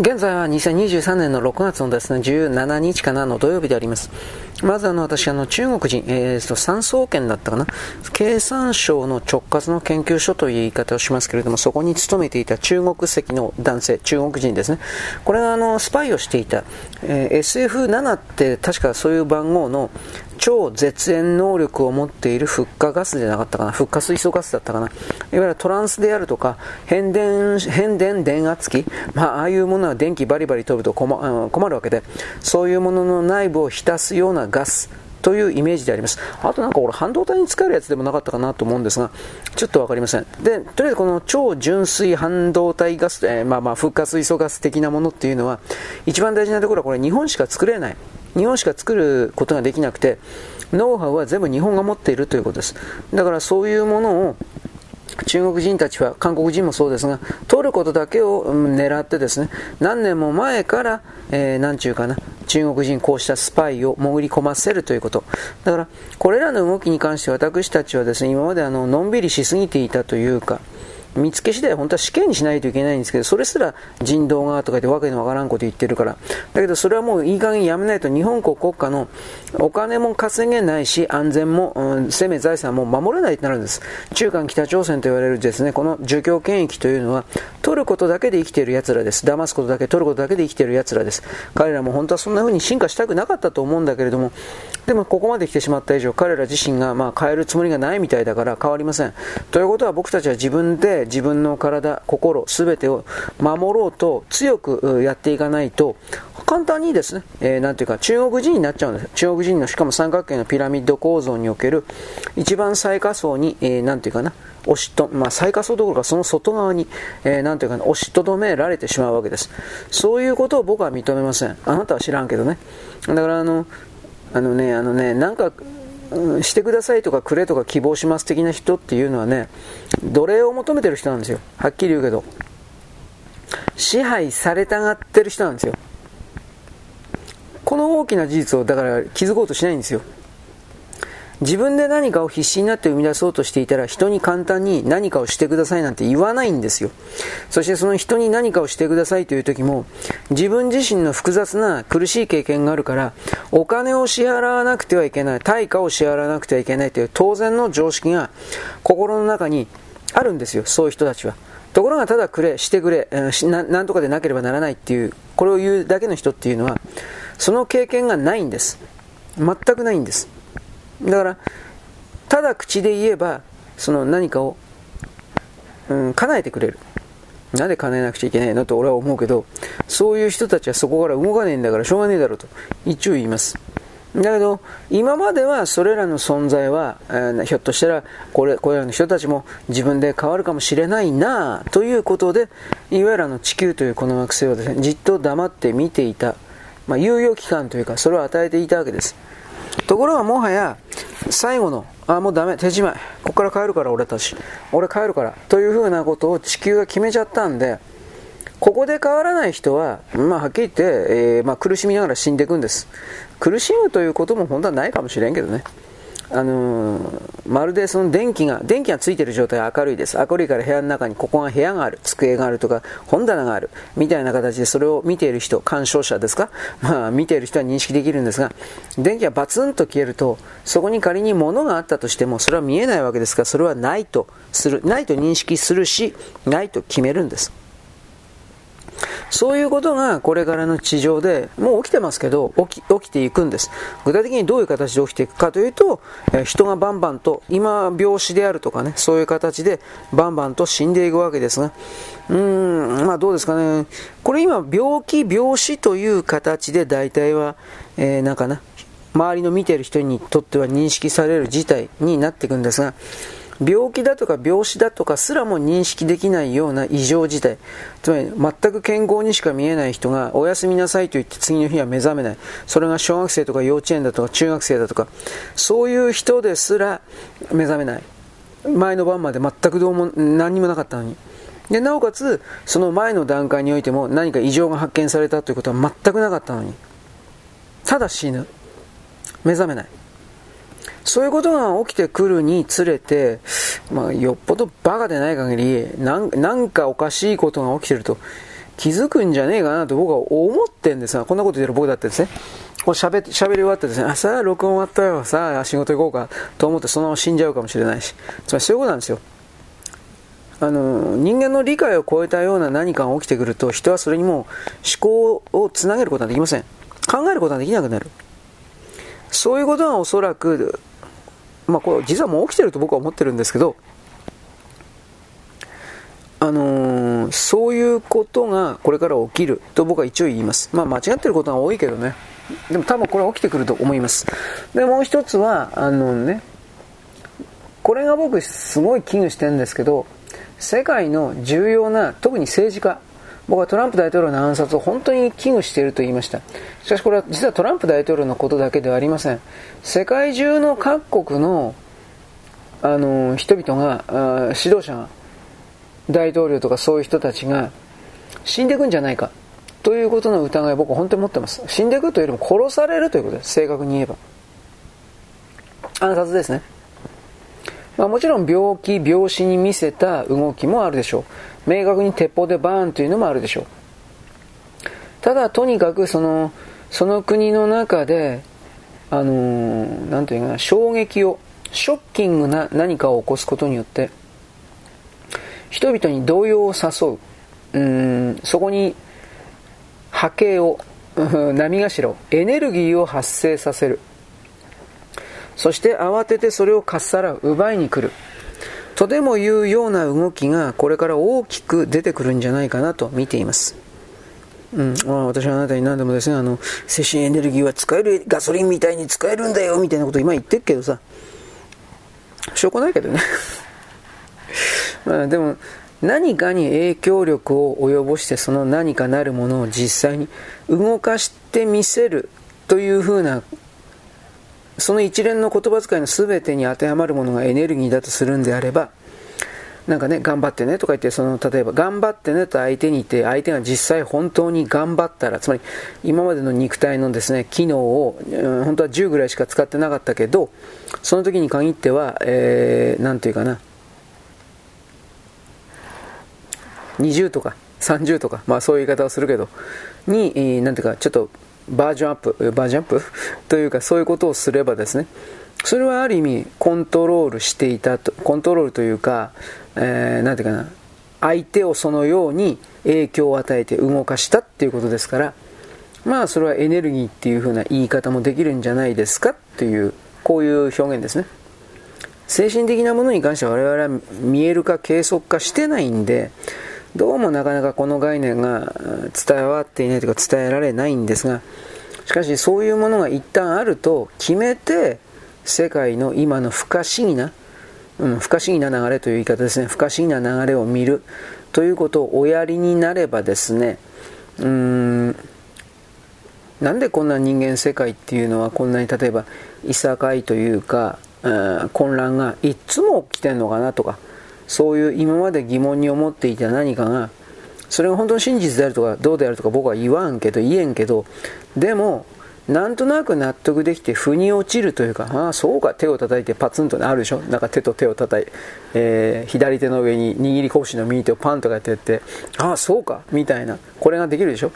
現在は2023年の6月のですね、17日かなの土曜日であります。まずあの、私あの、中国人、えーと、三総研だったかな。経産省の直轄の研究所という言い方をしますけれども、そこに勤めていた中国籍の男性、中国人ですね。これがあの、スパイをしていた、えー、SF7 って確かそういう番号の超絶縁能力を持っているフッ化ガスじゃなかったかな、フッ化水素ガスだったかな、いわゆるトランスであるとか、変電、変電電圧機、まあ、あいうものは電気バリバリ飛ぶと困困るわけで、そういうものの内部を浸すようなガス、というイメージであります。あとなんか俺半導体に使えるやつでもなかったかなと思うんですが、ちょっとわかりません。で、とりあえずこの超純粋半導体ガス、えー、まあまあ、フッ化水素ガス的なものっていうのは、一番大事なところはこれ日本しか作れない。日本しか作ることができなくて、ノウハウは全部日本が持っているということです。だからそういうものを中国人たちは、韓国人もそうですが、取ることだけを狙ってですね、何年も前から、えー、なんちゅうかな、中国人こうしたスパイを潜り込ませるということ。だから、これらの動きに関して私たちはですね、今まであの、のんびりしすぎていたというか、見つけ次第本当は死刑にしないといけないんですけど、それすら人道側とかでわけのわからんこと言ってるから。だけどそれはもういい加減やめないと日本国国家のお金も稼げないし、安全も、うん、生命財産も守れないとなるんです。中間北朝鮮と言われるですね、この儒教権益というのは、取ることだけで生きている奴らです。騙すことだけ、取ることだけで生きている奴らです。彼らも本当はそんな風に進化したくなかったと思うんだけれども、でもここまで来てしまった以上、彼ら自身がまあ変えるつもりがないみたいだから変わりません。ということは僕たちは自分で自分の体、心、すべてを守ろうと強くやっていかないと、簡単にですね、えー、なんていうか中国人になっちゃうんです。中国人のしかも三角形のピラミッド構造における一番最下層に、えー、なんていうかな、押しと、まあ、最下層どころかその外側に、えー、なんていうかな、押しとどめられてしまうわけです。そういうことを僕は認めません。あなたは知らんけどね。だからあの、あのね、あのね、なんか、してくださいとかくれとか希望します的な人っていうのはね、奴隷を求めてる人なんですよ。はっきり言うけど。支配されたがってる人なんですよ。この大きな事実をだから気づこうとしないんですよ。自分で何かを必死になって生み出そうとしていたら人に簡単に何かをしてくださいなんて言わないんですよ。そしてその人に何かをしてくださいという時も自分自身の複雑な苦しい経験があるからお金を支払わなくてはいけない、対価を支払わなくてはいけないという当然の常識が心の中にあるんですよ、そういう人たちは。ところがただくれ、してくれ、なんとかでなければならないっていう、これを言うだけの人っていうのは、その経験がないんです。全くないんです。だから、ただ口で言えば、その何かを、うん、叶えてくれる。なんで叶えなくちゃいけないのと俺は思うけど、そういう人たちはそこから動かねえんだからしょうがねえだろうと一応言います。だけど、今まではそれらの存在は、えー、ひょっとしたらこれ、これらの人たちも自分で変わるかもしれないなということで、いわゆるあの地球というこの惑星をですね、じっと黙って見ていた、まあ、猶予期間というか、それを与えていたわけです。ところがもはや、最後の、あ、もうダメ、手仕まい。ここから帰るから俺たち。俺帰るから。というふうなことを地球が決めちゃったんで、ここで変わらない人は、まあ、はっきり言って、えー、まあ、苦しみながら死んでいくんです。苦しむということも本当はないかもしれんけどね。あのー、まるでその電気が、電気がついてる状態は明るいです。明るいから部屋の中にここが部屋がある、机があるとか、本棚がある、みたいな形でそれを見ている人、鑑賞者ですか？まあ、見ている人は認識できるんですが、電気がバツンと消えると、そこに仮に物があったとしても、それは見えないわけですから、それはないとする、ないと認識するし、ないと決めるんです。そういうことがこれからの地上でもう起きてますけど起き起きていくんです。具体的にどういう形で起きていくかというと、え人がバンバンと今病死であるとかねそういう形でバンバンと死んでいくわけですがうーんまあどうですかね。これ今病気病死という形で大体は、えー、なんかな周りの見てる人にとっては認識される事態になっていくんですが病気だとか病死だとかすらも認識できないような異常事態。つまり全く健康にしか見えない人がおやすみなさいと言って次の日は目覚めない。それが小学生とか幼稚園だとか中学生だとか。そういう人ですら目覚めない。前の晩まで全くどうも何にもなかったのに。でなおかつその前の段階においても何か異常が発見されたということは全くなかったのに。ただ死ぬ。目覚めない。そういうことが起きてくるにつれて、まあ、よっぽどバカでない限りなん、かおかしいことが起きてると気づくんじゃねえかなと僕は思ってんですが、こんなこと言ってる僕だってですね、こう喋喋り終わってですね、あ、さあ録音終わったよ、さあ仕事行こうかと思ってそのまま死んじゃうかもしれないし、つまりそういうことなんですよ。あの、人間の理解を超えたような何かが起きてくると、人はそれにも思考をつなげることはできません。考えることはできなくなる。そういうことはおそらく、まあこれ実はもう起きてると僕は思ってるんですけど、あのー、そういうことがこれから起きると僕は一応言います。まあ間違ってることが多いけどね。でも多分これは起きてくると思います。で、もう一つは、あのね、これが僕すごい危惧してるんですけど、世界の重要な、特に政治家、僕はトランプ大統領の暗殺を本当に危惧していると言いました。しかしこれは実はトランプ大統領のことだけではありません。世界中の各国の、あの、人々が、指導者が、大統領とかそういう人たちが死んでいくんじゃないかということの疑いを僕は本当に持ってます死んでいくというよりも殺されるということです正確に言えば暗殺ですねまあ、もちろん病気、病死に見せた動きもあるでしょう。明確に鉄砲でバーンというのもあるでしょう。ただ、とにかくその、その国の中で、あのー、なんていうかな、衝撃を、ショッキングな何かを起こすことによって、人々に動揺を誘う。うんそこに波形を、波頭を、エネルギーを発生させる。そして慌ててそれをかっさらう、奪いに来る。とでもいうような動きがこれから大きく出てくるんじゃないかなと見ています。うん、あ私はあなたに何でもですね、あの、精神エネルギーは使える、ガソリンみたいに使えるんだよ、みたいなこと今言ってるけどさ、証拠ないけどね。まあでも、何かに影響力を及ぼしてその何かなるものを実際に動かしてみせるというふうなその一連の言葉遣いの全てに当てはまるものがエネルギーだとするんであればなんかね、頑張ってねとか言って、その、例えば、頑張ってねと相手に言って、相手が実際本当に頑張ったら、つまり、今までの肉体のですね、機能を、うん、本当は10ぐらいしか使ってなかったけど、その時に限っては、えー、なんていうかな、20とか30とか、まあそういう言い方をするけど、に、えー、なんていうか、ちょっとバージョンアップ、バージョンアップ？というかそういうことをすればですね、それはある意味コントロールしていたと、コントロールというか、えー、なんていうかな、相手をそのように影響を与えて動かしたっていうことですから、まあそれはエネルギーっていう風な言い方もできるんじゃないですかっていう、こういう表現ですね。精神的なものに関しては我々は見える化、計測化してないんで、どうもなかなかこの概念が伝わっていないというか伝えられないんですが、しかしそういうものが一旦あると決めて世界の今の不可思議な、うん、不可思議な流れという言い方ですね、不可思議な流れを見るということをおやりになればですね、うーん、なんでこんな人間世界っていうのはこんなに例えばいさかいというか、混乱がいつも起きてんのかなとか、そういう今まで疑問に思っていた何かが、それが本当に真実であるとか、どうであるとか僕は言わんけど、言えんけど、でも、なんとなく納得できて、腑に落ちるというか、ああ、そうか、手を叩いてパツンとなるでしょ。なんか手と手を叩いて、えー、左手の上に握り拳の右手をパンとかやってやって、ああ、そうか、みたいな。これができるでしょ。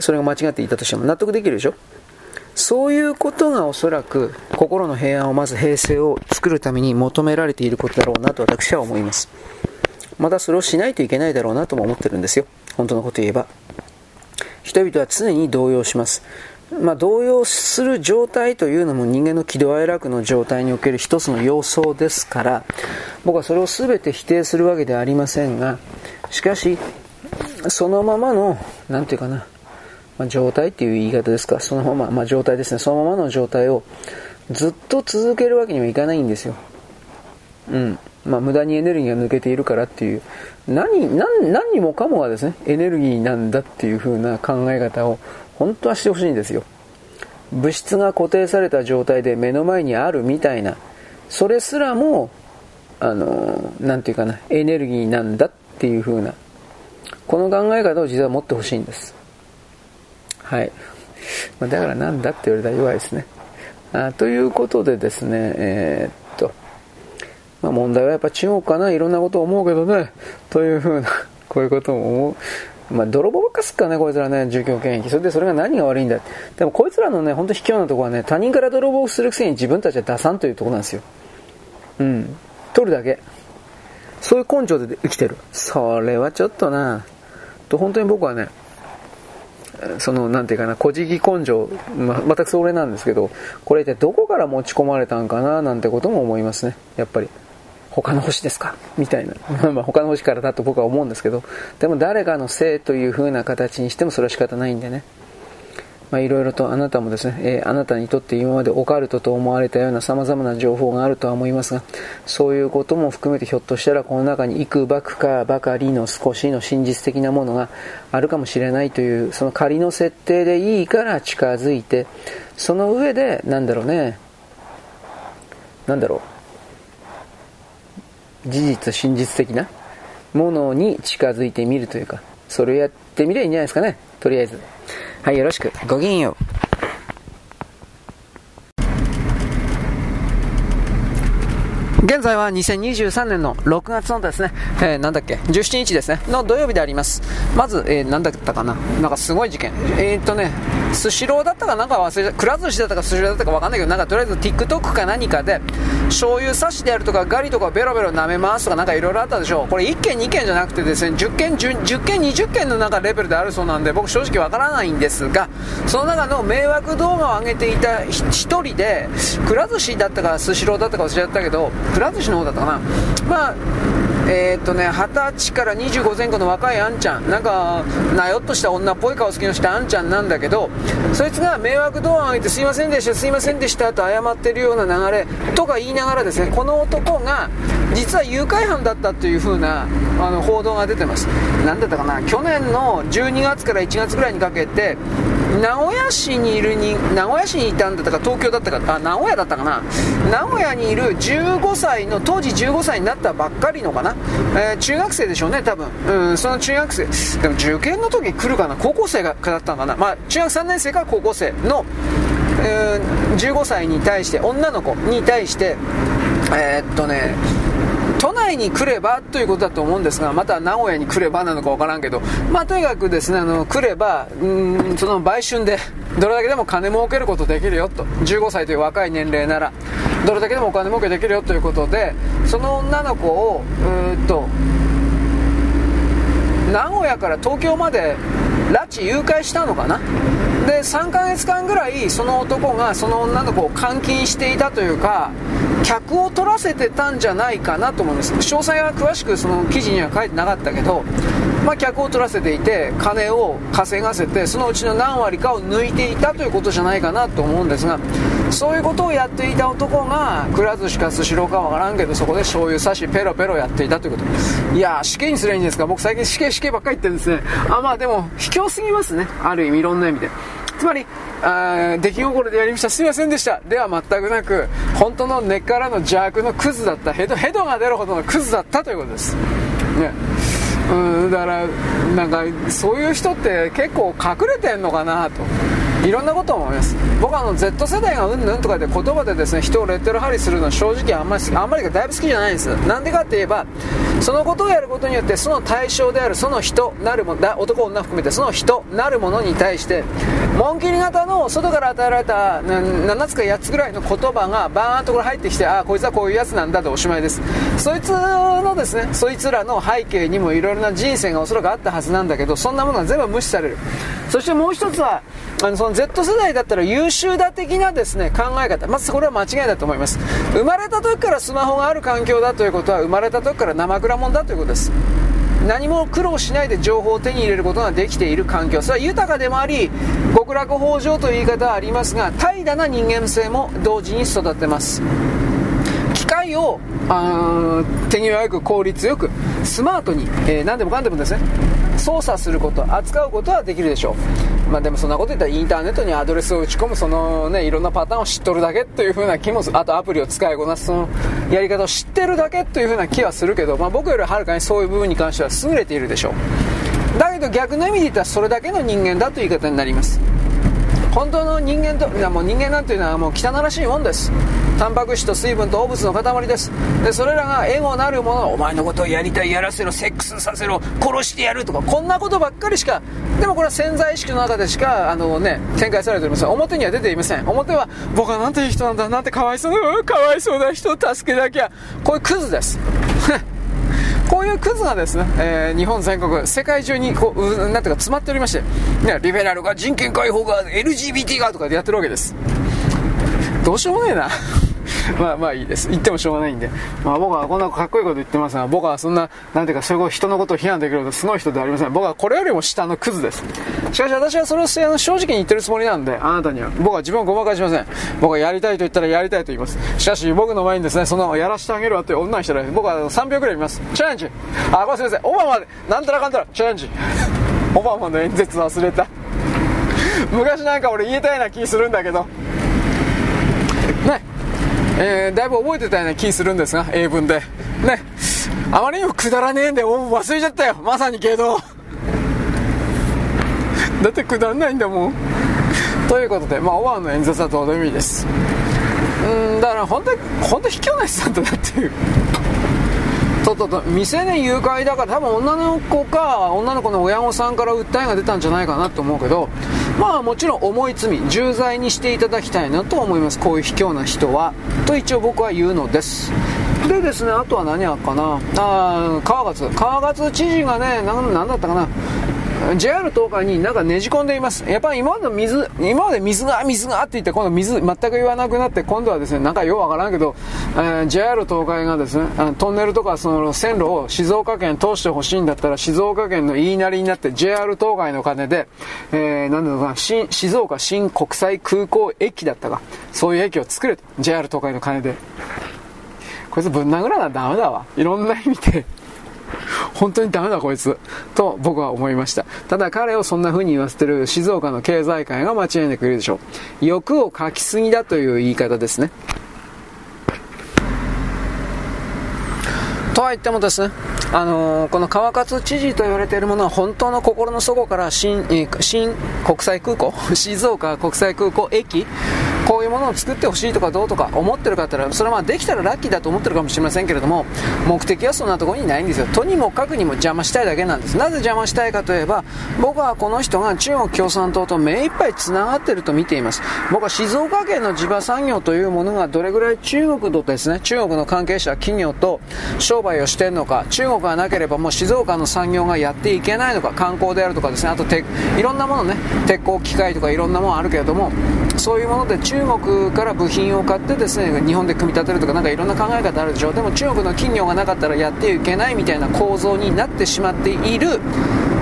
それが間違っていたとしても納得できるでしょ。そういうことがおそらく心の平安をまず平静を作るために求められていることだろうなと私は思います。またそれをしないといけないだろうなとも思ってるんですよ。本当のこと言えば。人々は常に動揺します。まあ、動揺する状態というのも人間の喜怒哀楽の状態における一つの要素ですから、僕はそれを全て否定するわけではありませんが、しかし、そのままの、なんていうかな、まあ、状態っていう言い方ですか、そのまま、まあ、状態ですね、そのままの状態をずっと続けるわけにはいかないんですよ。うん。まあ、無駄にエネルギーが抜けているからっていう、何、何、何にもかもがですね、エネルギーなんだっていう風な考え方を本当はしてほしいんですよ。物質が固定された状態で目の前にあるみたいな、それすらも、あの、なんていうかな、エネルギーなんだっていう風な、この考え方を実は持ってほしいんです。はい。まあ、だからなんだって言われたら弱いですね。あということでですね、えー、っと、まあ、問題はやっぱ中国かな、いろんなことを思うけどね、というふうな、こういうことも思う。まあ、泥棒ばっかすっかね、こいつらね、住居権益。それでそれが何が悪いんだ。でもこいつらのね、ほんと卑怯なところはね、他人から泥棒するくせに自分たちは出さんというところなんですよ。うん。取るだけ。そういう根性で生きてる。それはちょっとな、と本当に僕はね、その、なんていうかな、小じ根性、ま、全くそれなんですけど、これってどこから持ち込まれたんかな、なんてことも思いますね。やっぱり。他の星ですか？みたいな。まあ他の星からだと僕は思うんですけど、でも誰かのせいという風な形にしてもそれは仕方ないんでね。まあ、いろいろとあなたもですね、えー、あなたにとって今までオカルトと思われたような様々な情報があるとは思いますが、そういうことも含めてひょっとしたらこの中に幾ばくかばかりの少しの真実的なものがあるかもしれないという、その仮の設定でいいから近づいて、その上で、なんだろうね、なんだろう、事実、真実的なものに近づいてみるというか、それをやってみればいいんじゃないですかね、とりあえず。はい、よろしく。ごきげんよう。現在は2023年の6月のですね、えー、なんだっけ、17日ですね、の土曜日であります。まず、えー、なんだったかな、なんかすごい事件。えー、っとね、スシローだったかなんか忘れた、くら寿司だったかスシローだったかわかんないけど、なんかとりあえず TikTok か何かで、醤油差しであるとか、ガリとかベロベロ舐めますとかなんかいろいろあったでしょう。これ1件2件じゃなくてですね、10件、10, 10件、20件の中レベルであるそうなんで、僕正直わからないんですが、その中の迷惑動画を上げていた1人で、くら寿司だったかスシローだったか忘れちゃったけど、くら寿司の方だったかな。まあえー、っとね、20歳から25前後の若いあんちゃん、なんか、なよっとした女っぽい顔つきのしたあんちゃんなんだけど、そいつが迷惑動画を上げてすいませんでした、すいませんでしたと謝ってるような流れとか言いながらですね、この男が、実は誘拐犯だったという風なあの報道が出てます。なんだったかな、去年の12月から1月ぐらいにかけて、名古屋市にいるに、名古屋市にいたんだったか、東京だったか、あ、名古屋だったかな、名古屋にいる15歳の、当時15歳になったばっかりのかな、えー、中学生でしょうね、多分。うん、その中学生。でも受験の時来るかな高校生がだったのかなまあ、中学3年生か高校生の、えー、15歳に対して、女の子に対して、えー、っとね、内に来ればということだと思うんですが、また名古屋に来ればなのか分からんけど、まあ、とにかくですね、あの来れば、うんその売春でどれだけでも金儲けることできるよと、15歳という若い年齢なら、どれだけでもお金儲けできるよということで、その女の子を、うっと、名古屋から東京まで拉致誘拐したのかな？で3ヶ月間ぐらいその男がその女の子を監禁していたというか客を取らせてたんじゃないかなと思うんです。詳細は詳しくその記事には書いてなかったけど、まあ、客を取らせていて金を稼がせてそのうちの何割かを抜いていたということじゃないかなと思うんですがそういうことをやっていた男がくら寿司かスシローかわからんけどそこで醤油差しペロペロやっていたということいや死刑にすればいいんですか。僕最近死刑死刑ばっかり言ってるんですね。あまあでも卑怯すぎますね。ある意味いろんな意味で。つまりあ出来心でやりました。すいませんでした。では全くなく本当の根っからの邪悪のクズだったヘドヘドが出るほどのクズだったということです。ね。うんだからなんかそういう人って結構隠れてんのかなと。いろんなことを思います。僕はあの Z 世代がうんぬんとかで言葉でですね人をレッテル貼りするのは正直あんまりあんまりがだいぶ好きじゃないんです。なんでかって言えばそのことをやることによってその対象であるその人なるもの男女含めてその人なるものに対して紋切り型の外から与えられた7つか8つぐらいの言葉がバーンとこれ入ってきてああこいつはこういうやつなんだでおしまいです。そいつのですねそいつらの背景にもいろいろな人生がおそらくあったはずなんだけどそんなものは全部無視される。そしてもう一つはあのその Z 世代だったら優秀だ的なですね考え方。まずこれは間違いだと思います。生まれた時からスマホがある環境だということは生まれた時から生蔵もんだということです。何も苦労しないで情報を手に入れることができている環境。それは豊かでもあり極楽豊穣という言い方はありますが怠惰な人間性も同時に育てます。機械をあ手に早く効率よくスマートに、えー、何でもかんでもですね操作すること扱うことはできるでしょう。まあでもそんなこと言ったらインターネットにアドレスを打ち込むそのねいろんなパターンを知っとるだけというふうな気もあとアプリを使いこなすそのやり方を知ってるだけというふうな気はするけど、まあ、僕よりはるかにそういう部分に関しては優れているでしょう。だけど逆の意味で言ったらそれだけの人間だという言い方になります。本当の人間といやもう人間なんていうのはもう汚らしいもんです。タンパク質と水分と汚物の塊です。でそれらがエゴなるものお前のことをやりたいやらせろセックスさせろ殺してやるとかこんなことばっかりしかでもこれは潜在意識の中でしかあのね展開されておりません。表には出ていません。表は僕はなんていい人なんだなんてかわいそうなかわいそうな人を助けなきゃこういうクズです。こういうクズがですね、えー、日本全国、世界中にこう、なんていうか詰まっておりまして、ね、リベラルが人権解放が LGBT がとかでやってるわけです。どうしようもねえな。まあまあいいです。言ってもしょうがないんで。まあ僕はこんなかっこいいこと言ってますが、僕はそんな、なんていうか、そういう人のことを批判できるほどすごい人ではありません。僕はこれよりも下のクズです。しかし私はそれを正直に言ってるつもりなんで、あなたには。僕は自分をごまかしません。僕はやりたいと言ったらやりたいと言います。しかし僕の前にですね、そのやらしてあげるわって女にしたら、僕は3秒くらい見ます。チャレンジあ、ごめんなさい。オバマで、なんたらかんたら、チャレンジオバマの演説忘れた。昔なんか俺言いたいな気するんだけど。えー、だいぶ覚えてたような気するんですが、英文で。ね。あまりにもくだらねえんで、もう忘れちゃったよ。まさにけど。だってくだらないんだもん。ということで、まあ、オバーの演説はどうでもいいです。うん、だから本当に、本当に卑怯な人だったなっていう。とっとと未成年誘拐だから多分女の子か女の子の親御さんから訴えが出たんじゃないかなと思うけどまあもちろん重い罪重罪にしていただきたいなと思います。こういう卑怯な人は。と一応僕は言うのです。でですねあとは何やっかな。あ川勝。川勝知事がね何だったかな。JR 東海になんかねじ込んでいます。やっぱり今まで水、今まで水が、水がって言って、今度水全く言わなくなって、今度はですね、なんかようわからんけど、えー、JR 東海がですね、あのトンネルとかその線路を静岡県通してほしいんだったら、静岡県の言いなりになって JR 東海の金で、えー、なんだろうな、新、静岡新国際空港駅だったか、そういう駅を作れと。JR 東海の金で。こいつぶん殴らなダメだわ。いろんな意味で。本当にダメだこいつ。と僕は思いました。ただ彼をそんな風に言わせてる静岡の経済界が間違いなくいるでしょう。欲をかきすぎだという言い方ですね。とは言ってもです、あのー、この川勝知事と言われているものは本当の心の底から新新国際空港、静岡国際空港駅、こういうものを作ってほしいとかどうとか思ってる方は、それはまあできたらラッキーだと思ってるかもしれませんけれども、目的はそんなところにないんですよ。とにもかくにも邪魔したいだけなんです。なぜ邪魔したいかといえば、僕はこの人が中国共産党と目いっぱい繋がってると見ています。僕は静岡県の地場産業というものがどれぐらい中国とですね、中国の関係者、企業と商売をしているのか、中国がなければもう静岡の産業がやっていけないのか、観光であるとかですね、あといろんなものね、鉄鋼機械とかいろんなものあるけれども、そういうもので中国から部品を買ってですね日本で組み立てるとかなんかいろんな考え方あるでしょでも中国の企業がなかったらやっていけないみたいな構造になってしまっている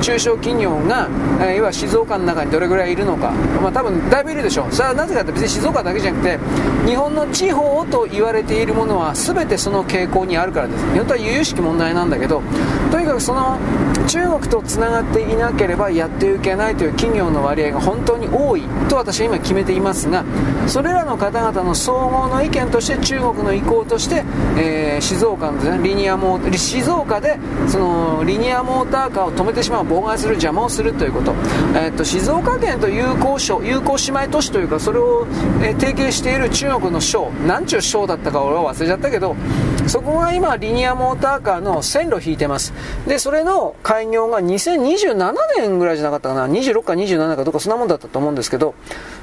中小企業が、えー、要は静岡の中にどれぐらいいるのか、まあ、多分だいぶいるでしょう。それはなぜかって別に静岡だけじゃなくて日本の地方と言われているものは全てその傾向にあるからです。本は由々しき問題なんだけどとにかくその中国とつながっていなければやっていけないという企業の割合が本当に多いと私は今決めていますがそれらの方々の総合の意見として中国の意向として、えー、静岡ので、リニアモー静岡でそのリニアモーターカーを止めてしまう妨害する邪魔をするということ、えー、っと静岡県と友好省友好姉妹都市というかそれを、えー、提携している中国の省何ちゅう省だったか俺は忘れちゃったけどそこが今リニアモーターカーの線路引いてます。でそれの開業が2027年ぐらいじゃなかったかな。26か27かどうかそんなもんだったと思うんですけど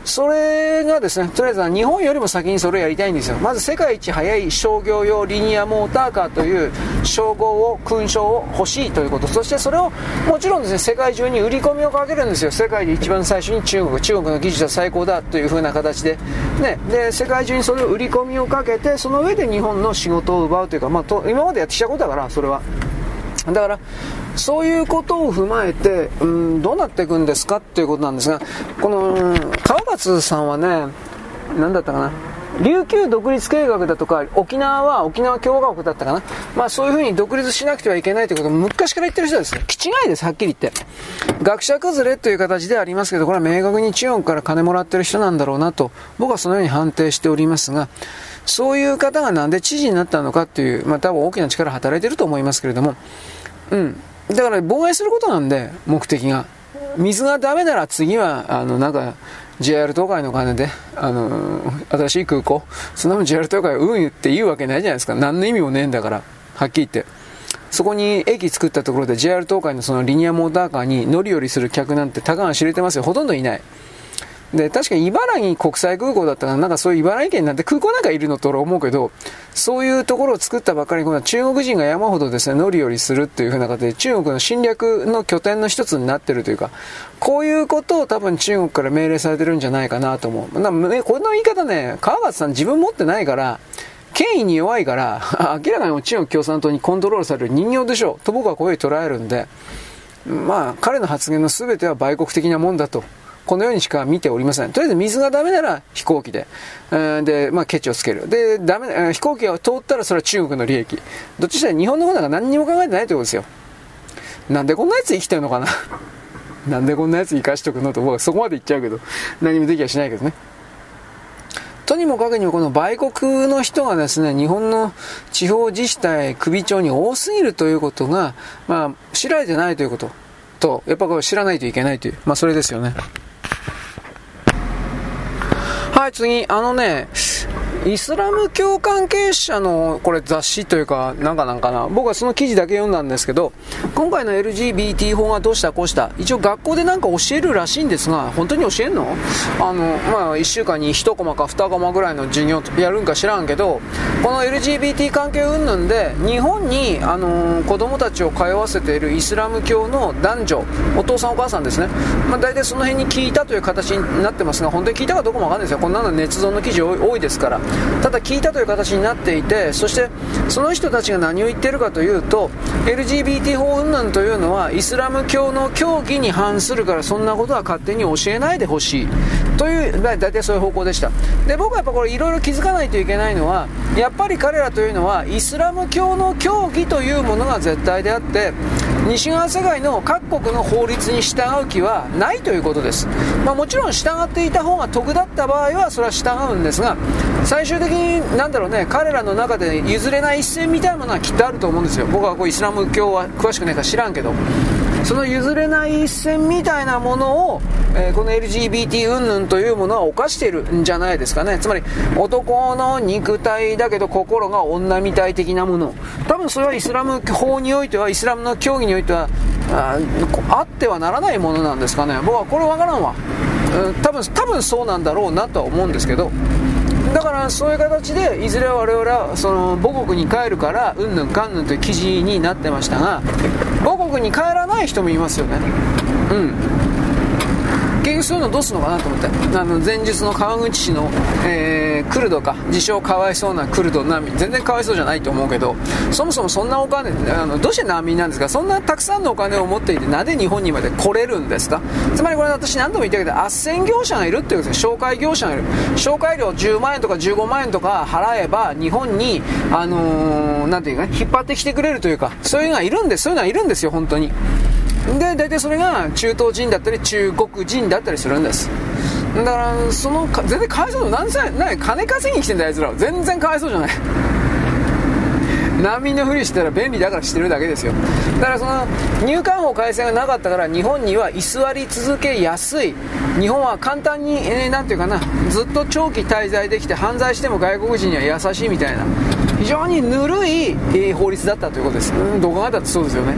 それがですねとりあえず日本よりも先にそれをやりたいんですよ。まず世界一速い商業用リニアモーターカーという称号を勲章を欲しいということ。そしてそれをもちろんですね世界中に売り込みをかけるんですよ。世界で一番最初に中国中国の技術は最高だという風な形で,、ね、で世界中にそれを売り込みをかけてその上で日本の仕事を奪うというか、まあ、と今までやってきたことだからそれはだからそういうことを踏まえて、うん、どうなっていくんですかっていうことなんですがこの川勝さんはね何だったかな琉球独立計画だとか、沖縄は沖縄共和国だったかな。まあそういうふうに独立しなくてはいけないということを昔から言ってる人です。気違いです、はっきり言って。学者崩れという形でありますけど、これは明確に中国から金もらってる人なんだろうなと、僕はそのように判定しておりますが、そういう方がなんで知事になったのかっていう、まあ多分大きな力働いてると思いますけれども、うん。だから妨害することなんで、目的が。水がダメなら次は、あの、なんか、JR 東海の金で、あのー、新しい空港、そんなもん JR 東海運言って言うわけないじゃないですか。何の意味もねえんだから、はっきり言って。そこに駅作ったところで JR 東海のそのリニアモーターカーに乗り降りする客なんてたかが知れてますよ。ほとんどいない。で、確かに茨城国際空港だったら、な。んかそういう茨城県なんて空港なんかいるのと俺思うけど、そういうところを作ったばっかりに、中国人が山ほどですね、乗り降りするっていう風な形で、中国の侵略の拠点の一つになってるというか、こういうことを多分中国から命令されてるんじゃないかなと思う。なね、この言い方ね、川勝さん自分持ってないから、権威に弱いから、明らかに中国共産党にコントロールされる人形でしょう。と僕はこういうふうに捉えるんで、まあ、彼の発言の全ては売国的なもんだと。このようにしか見ておりません。とりあえず水がダメなら飛行機で、え、で、まあ、ケチをつける。で、ダメ、飛行機が通ったらそれは中国の利益。どっちしたら日本のことなんか何にも考えてないということですよ。なんでこんなやつ生きてるのかな なんでこんなやつ生かしとくのと僕はそこまで言っちゃうけど、何もできはしないけどね。とにもかくにもこの売国の人がですね、日本の地方自治体首長に多すぎるということが、まあ、知られてないということと、やっぱこれ知らないといけないという、まあそれですよね。はい、次、あのね、イスラム教関係者のこれ雑誌というか、なんかなんかな、僕はその記事だけ読んだんですけど、今回の LGBT 法がどうしたこうした、一応学校でなんか教えるらしいんですが、本当に教えんの？あの、まあ、1週間に1コマか2コマぐらいの授業やるんか知らんけど、この LGBT 関係云々で、日本に、あの子供たちを通わせているイスラム教の男女、お父さんお母さんですね、まあ、大体その辺に聞いたという形になってますが、本当に聞いたかどうかもわかんないですよ。こんなの捏造の記事多いですから。ただ聞いたという形になっていてそしてその人たちが何を言っているかというと LGBT 法云々というのはイスラム教の教義に反するからそんなことは勝手に教えないでほしい。という大体そういう方向でした。で僕はやっぱこれいろいろ気づかないといけないのはやっぱり彼らというのはイスラム教の教義というものが絶対であって西側世界の各国の法律に従う気はないということです、まあ、もちろん従っていた方が得だった場合はそれは従うんですが最終的になんだろうね彼らの中で譲れない一線みたいなものはきっとあると思うんですよ。僕はこうイスラム教は詳しくないか知らんけど。その譲れない一線みたいなものを、えー、この LGBT 云々というものは犯しているんじゃないですかね。つまり男の肉体だけど心が女みたい的なもの。多分それはイスラム法においてはイスラムの教義においてはああってはならないものなんですかね。僕はこれ分からんわ、うん、多分多分そうなんだろうなとは思うんですけど。だからそういう形でいずれ我々はその母国に帰るからうんぬんかんぬんという記事になってましたが母国に帰らない人もいますよね。うん。結局そういうのどうするのかなと思って。あの前日の川口市の、えー、クルドか。自称かわいそうなクルド難民全然かわいそうじゃないと思うけどそもそもそんなお金あのどうして難民なんですか？そんなたくさんのお金を持っていてなぜ日本にまで来れるんですか？つまりこれ私何度も言ったけど斡旋業者がいるっていうことです紹介業者がいる。紹介料10万円とか15万円とか払えば日本にあのー、ていうか引っ張ってきてくれるというかそういうのがいるんです。そういうのはいるんですよ本当に。で大体それが中東人だったり中国人だったりするんです。だからその全然かわいそう何歳何金稼ぎに来てんだあいつら全然かわいそうじゃない。難民のふりしてたら便利だからしてるだけですよ。だからその入管法改正がなかったから日本には居座り続けやすい。日本は簡単に何、えー、ていうかなずっと長期滞在できて犯罪しても外国人には優しいみたいな。非常にぬるい、えー、法律だったということです、うん、どこがだってそうですよね。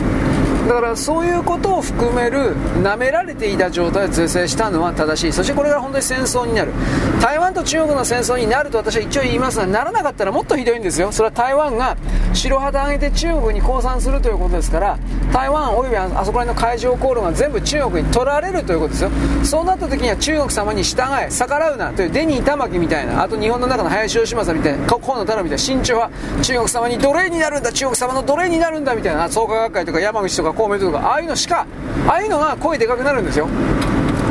だからそういうことを含める舐められていた状態を是正したのは正しい。そしてこれが本当に戦争になる。台湾と中国の戦争になると私は一応言いますがならなかったらもっとひどいんですよそれは台湾が白旗上げて中国に降参するということですから台湾およびあそこら辺の海上航路が全部中国に取られるということですよそうなった時には中国様に従え。逆らうなというデニー玉木みたいな。あと日本の中の林芳正みたいな。河野太郎みたいな。身長は中国様に奴隷になるんだ。中国様の奴隷になるんだみたいな。創価学会とか山口とか公明党とかああいうのしかああいうのが声でかくなるんですよ。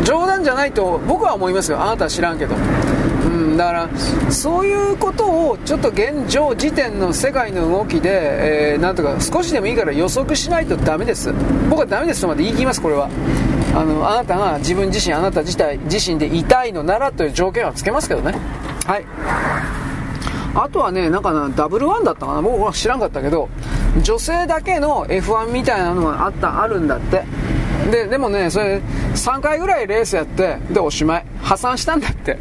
冗談じゃないと僕は思いますよ。あなたは知らんけど。うんだからそういうことをちょっと現状時点の世界の動きで、えー、なんとか少しでもいいから予測しないとダメです。僕はダメですとまで言い切りますこれは。あのあなたが自分自身あなた自体自身でいたいのならという条件はつけますけどね。はい。あとはね、なんか、ダブルワンだったかな僕は知らんかったけど、女性だけの F1 みたいなのがあった、あるんだって。で、でもね、それ、3回ぐらいレースやって、で、おしまい。破産したんだって。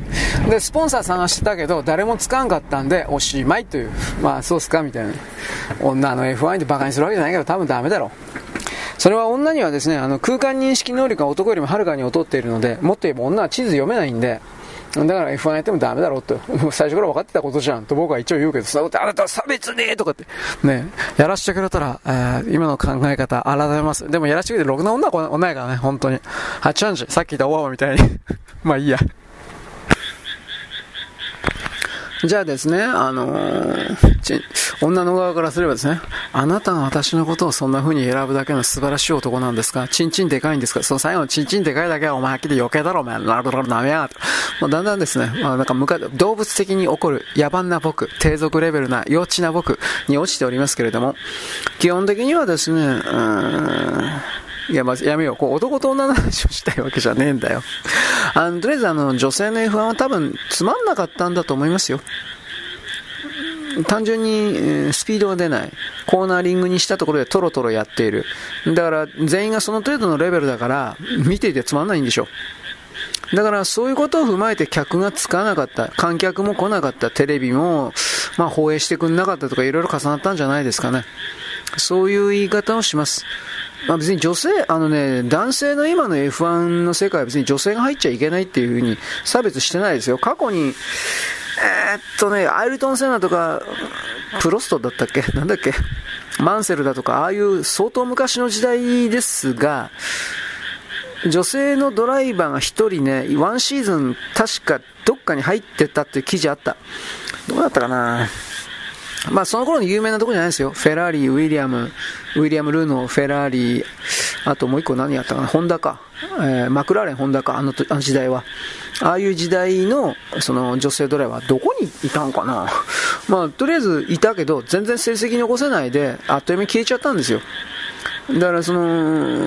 で、スポンサー探してたけど、誰もつかんかったんで、おしまいという。まあ、そうっすか、みたいな。女の F1 でバカにするわけじゃないけど、多分ダメだろ。それは女にはですね、あの空間認識能力が男よりもはるかに劣っているので、もっと言えば女は地図読めないんで、だから F1 やってもダメだろうと。最初から分かってたことじゃんと僕は一応言うけどさ、あなたは差別ねとかって。ね、やらしてくれたら、えー、今の考え方改めます。でもやらしてくれてろくな女は女やからね、本当に。8チャンジ、さっき言ったオバマみたいに。まあいいや。じゃあですね、あのー、女の側からすればですね、あなたが私のことをそんな風に選ぶだけの素晴らしい男なんですか？チンチンでかいんですか？その最後のチンチンでかいだけはお前はっきり余計だろ、お前。なるほど、なめやがって。もうだんだんですね、まあ、なんか向か動物的に起こる野蛮な僕、低俗レベルな幼稚な僕に落ちておりますけれども、基本的にはですね、うーん、いや、まあ、やめよう。こう、男と女の話をしたいわけじゃねえんだよ。あの、とりあえず、あの、女性の F1 は多分、つまんなかったんだと思いますよ。単純に、スピードが出ない。コーナーリングにしたところでトロトロやっている。だから、全員がその程度のレベルだから、見ていてつまんないんでしょ。だからそういうことを踏まえて客がつかなかった、観客も来なかった、テレビも、まあ、放映してくれなかったとかいろいろ重なったんじゃないですかね。そういう言い方をします。まあ、別に女性、あのね、男性の今の F1 の世界は別に女性が入っちゃいけないっていうふうに差別してないですよ。過去に、えー、っとね、アイルトン・セナとか、プロストだったっけ？なんだっけ？マンセルだとか、ああいう相当昔の時代ですが、女性のドライバーが1人ね、ワンシーズン確かどっかに入ってたっていう記事あった。どうだったかな？まあその頃の有名なとこじゃないですよ。フェラーリ、ウィリアム、ウィリアム・ルーノ、フェラーリ、あともう一個何やったかな、ホンダか。えー、マクラーレン、ホンダか、あの時代は。ああいう時代の、その女性ドライバー、どこにいたんかなまあ、とりあえずいたけど、全然成績残せないで、あっという間に消えちゃったんですよ。だからその、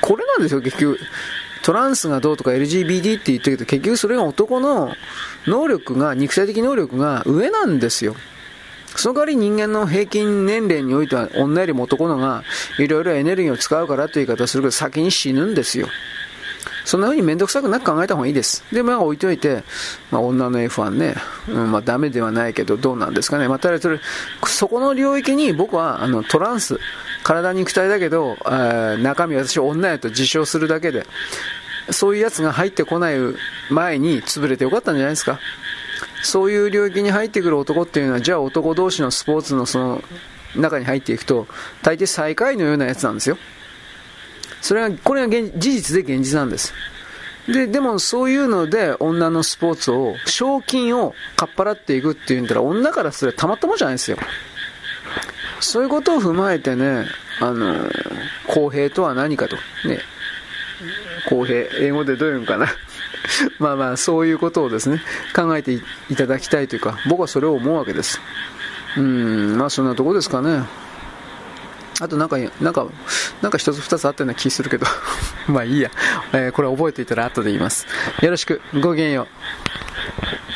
これなんですよ、結局。トランスがどうとか LGBT って言ってるけど、結局それが男の能力が、肉体的能力が上なんですよ。その代わり人間の平均年齢においては女よりも男のがいろいろエネルギーを使うからという言い方をするけど先に死ぬんですよ。そんな風に面倒くさくなく考えた方がいいです。で、まあ置いといて、まあ女の F1 ね、うん、まあダメではないけどどうなんですかね。また、それ、そこの領域に僕はあのトランス、体肉体だけど、中身私女やと自称するだけで、そういうやつが入ってこない前に潰れてよかったんじゃないですか。そういう領域に入ってくる男っていうのは、じゃあ男同士のスポーツのその中に入っていくと、大抵最下位のようなやつなんですよ。それが、これが現事実で現実なんです。で、でもそういうので女のスポーツを、賞金をかっぱらっていくっていうんだら女からすればたまったもんじゃないですよ。そういうことを踏まえてね、あの、公平とは何かと。ね。公平。英語でどういうのかな。まあまあ、そういうことをですね、考えていただきたいというか、僕はそれを思うわけです。うん、まあそんなとこですかね。あとなんか、なんか、なんか一つ二つあったような気するけど まあいいや。えー、これ覚えていたら後で言います。よろしく。ごきげんよう。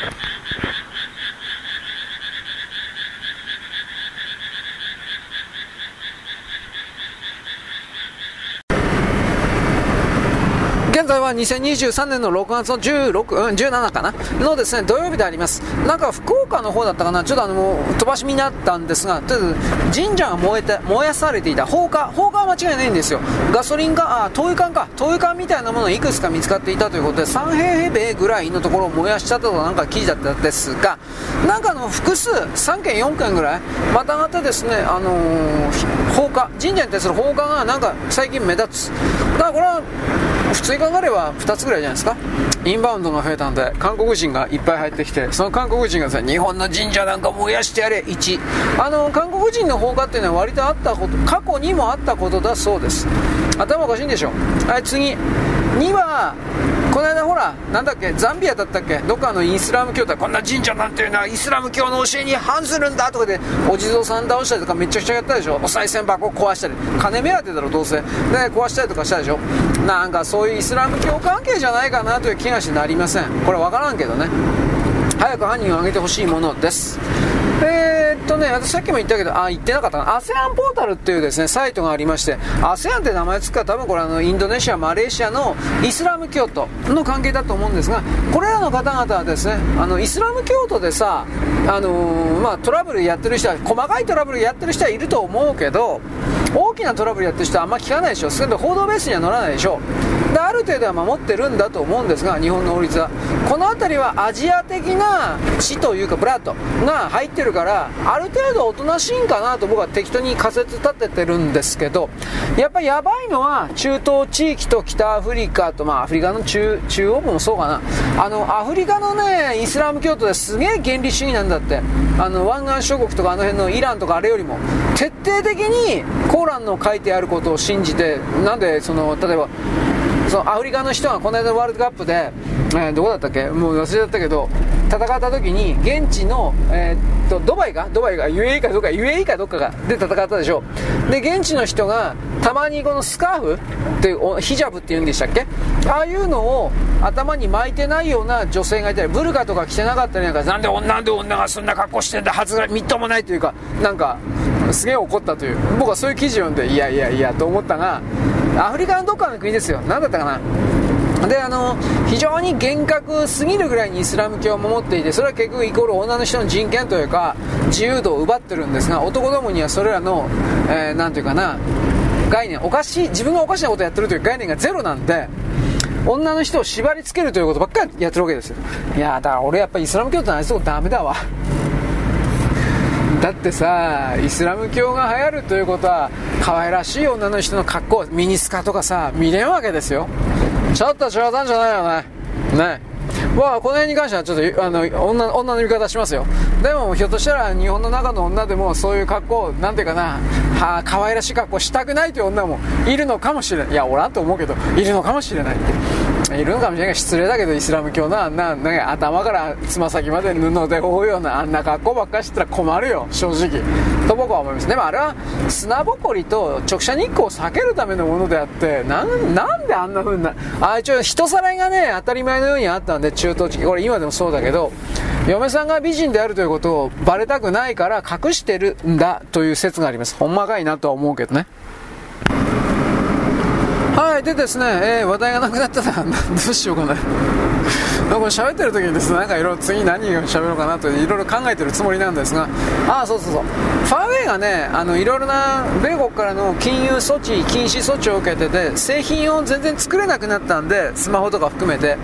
在は2023年の6月の16、うん、17かなのですね、土曜日であります。なんか福岡の方だったかな、ちょっとあの、飛ばし見になったんですが、とりあえず神社が燃えて、燃やされていた放火、放火は間違いないんですよ。ガソリンか、あ、灯油管か、灯油管みたいなものがいくつか見つかっていたということで、3平米ぐらいのところを燃やしちゃったとなんか記事だったんですが、なんかの複数、3件4件ぐらい、またがってですね、あのー、放火、神社に対する放火がなんか最近目立つ。だからこれは、普通に考えれば2つぐらいじゃないですか。インバウンドが増えたんで韓国人がいっぱい入ってきてその韓国人がさ日本の神社なんか燃やしてやれ1あの韓国人の放火っていうのは割とあったこと過去にもあったことだそうです。頭おかしいんでしょ。はい次。2はこの間ほらなんだっけザンビアだったっけ？どっかのイスラム教徒はこんな神社なんていうのはイスラム教の教えに反するんだとかでお地蔵さん倒したりとかめっちゃくちゃやったでしょ？お賽銭箱壊したり。金目当てだろどうせ。で壊したりとかしたでしょ？なんかそういうイスラム教関係じゃないかなという気がしてなりません。これ分からんけどね。早く犯人を挙げてほしいものです。えー、とね、私さっきも言ったけど、あ、言ってなかったな。ASEAN ポータルっていうですね、サイトがありまして、ASEAN って名前つくか多分これあの、インドネシア、マレーシアのイスラム教徒の関係だと思うんですが、これらの方々はですね、あの、イスラム教徒でさ、あのー、まあ、トラブルやってる人は、細かいトラブルやってる人はいると思うけど、大きなトラブルやってる人はあんま聞かないでしょ。それで報道ベースには乗らないでしょ。で、ある程度は守ってるんだと思うんですが、日本の法律は。この辺りはアジア的な血というか、ブラッドが入ってるから、ある程度おとなしいんかなと僕は適当に仮説立ててるんですけど、やっぱりやばいのは中東地域と北アフリカと、まあアフリカの中中央部もそうかな。あの、アフリカのね、イスラム教徒ですげえ原理主義なんだって。あの、湾岸諸国とかあの辺のイランとかあれよりも、徹底的にコーランの書いてあることを信じて、なんでその、例えば、そのアフリカの人がこの間のワールドカップで、えー、どこだったっけ？もう忘れちゃったけど、戦った時に現地の、えー、っとドバイか？ドバイが UAE かどっか？UAE かどっかがで戦ったでしょ。で現地の人がたまにこのスカーフっていうヒジャブっていうんでしたっけ？ああいうのを頭に巻いてないような女性がいたりブルカとか着てなかったりなんかなんで女で女がそんな格好してんだ？はずがみっともないというかなんかすげえ怒ったという。僕はそういう記事読んでいやいやいやと思ったがアフリカのどっかの国ですよ。何だったかな。であの非常に厳格すぎるぐらいにイスラム教を守っていてそれは結局イコール女の人の人権というか自由度を奪ってるんですが男どもにはそれらの、えー、ていうかな概念おかしい自分がおかしなことをやってるという概念がゼロなんで女の人を縛り付けるということばっかりやってるわけですよ。いやだから俺やっぱりイスラム教徒のあいつとダメだわ。だってさイスラム教が流行るということは可愛らしい女の人の格好ミニスカとかさ見れんわけですよ。ちょっと冗談じゃないよね。ね。まあこの辺に関してはちょっとあの女女の味方しますよ。でもひょっとしたら日本の中の女でもそういう格好なんていうかなはあ可愛らしい格好したくないという女もいるのかもしれない。いやおらんと思うけどいるのかもしれないいるのかもしれない失礼だけどイスラム教のあんななんか頭からつま先まで布で覆うようなあんな格好ばっかしてたら困るよ正直。と僕は思いますでもあれは砂ぼこりと直射日光を避けるためのものであってなんであんな風なあ一応人さらいがね当たり前のようにあったんで中東地これ今でもそうだけど嫁さんが美人であるということをバレたくないから隠してるんだという説があります。ほんまかいなとは思うけどね。はい、でですね、えー、話題がなくなったら、どうしようかな。なんか喋ってる時にですね、なんかいろいろ次何を喋ろうかなといろいろ考えてるつもりなんですが、ああ、そうそうそう。ファーウェイがね、あの、いろいろな米国からの金融措置、禁止措置を受けてて、製品を全然作れなくなったんで、スマホとか含めて。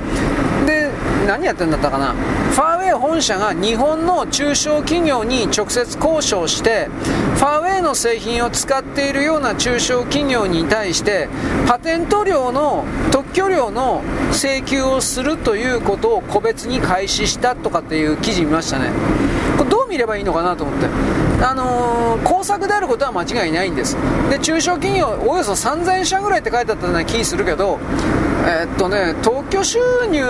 で、何やってんだったかな。ファーウェイ本社が日本の中小企業に直接交渉して、ファーウェイの製品を使っているような中小企業に対して、パテント料の特許料の請求をするということを個別に開始したとかっていう記事見ましたねこれどう見ればいいのかなと思ってあのー、工作であることは間違いないんです。で中小企業およそ3000社ぐらいって書いてあったような気するけどえー、っとね特許収入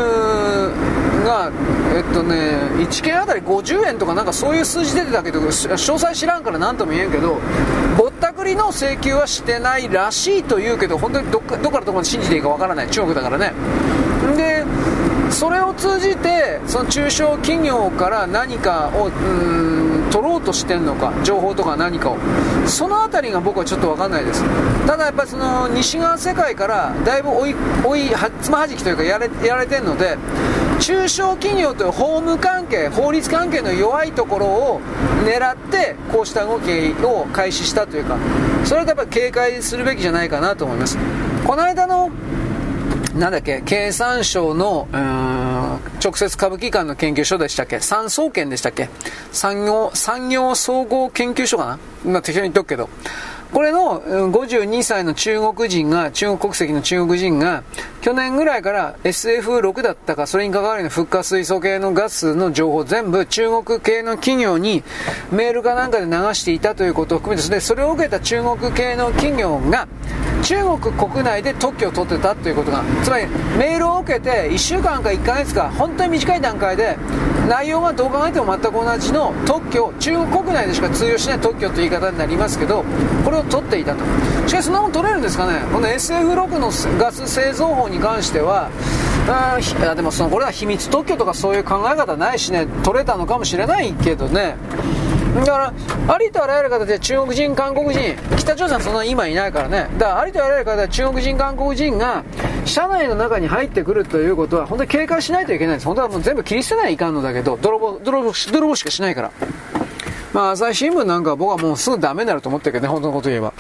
がえっとね1件あたり50円とかなんかそういう数字出てたけど詳細知らんから何とも言えんけどぼったくりの請求はしてないらしいと言うけど本当にどっかどっからどこまで信じていいかわからない。中国だからね。でそれを通じてその中小企業から何かをうん取ろうとしてんのか情報とか何かを。その辺りが僕はちょっと分かんないです。ただやっぱその西側世界からだいぶ追い追いつまはじきというかやれやられてるので中小企業という法務関係法律関係の弱いところを狙ってこうした動きを開始したというかそれはやっぱり警戒するべきじゃないかなと思います。この間のなんだっけ、経産省の、直接株機関の研究所でしたっけ？産総研でしたっけ？産業、産業総合研究所かな？まあ、適当に言っとくけど。これの52歳の中国人が、中国国籍の中国人が、去年ぐらいから SF6 だったか、それに関わるのフッ化水素系のガスの情報全部中国系の企業にメールかなんかで流していたということを含めて、それを受けた中国系の企業が、中国国内で特許を取ってたということが、つまりメールを受けて1週間か1ヶ月か、本当に短い段階で、内容がどう考えても全く同じの特許、中国国内でしか通用しない特許という言い方になりますけど、これを取っていたと。しかしそんなもん取れるんですかねこの SF6 のガス製造法に関しては、あでもそのこれは秘密特許とかそういう考え方ないしね、取れたのかもしれないけどね、だから、ありとあらゆる形で中国人、韓国人、北朝鮮はそんなに今いないからね、だからありとあらゆる形で中国人、韓国人が社内の中に入ってくるということは、本当に警戒しないといけないんです。本当はもう全部切り捨てないといかんのだけど、泥棒、泥棒、泥棒しかしないから。まあ、朝日新聞なんかは僕はもうすぐダメになると思ってるけどね、本当のこと言えば。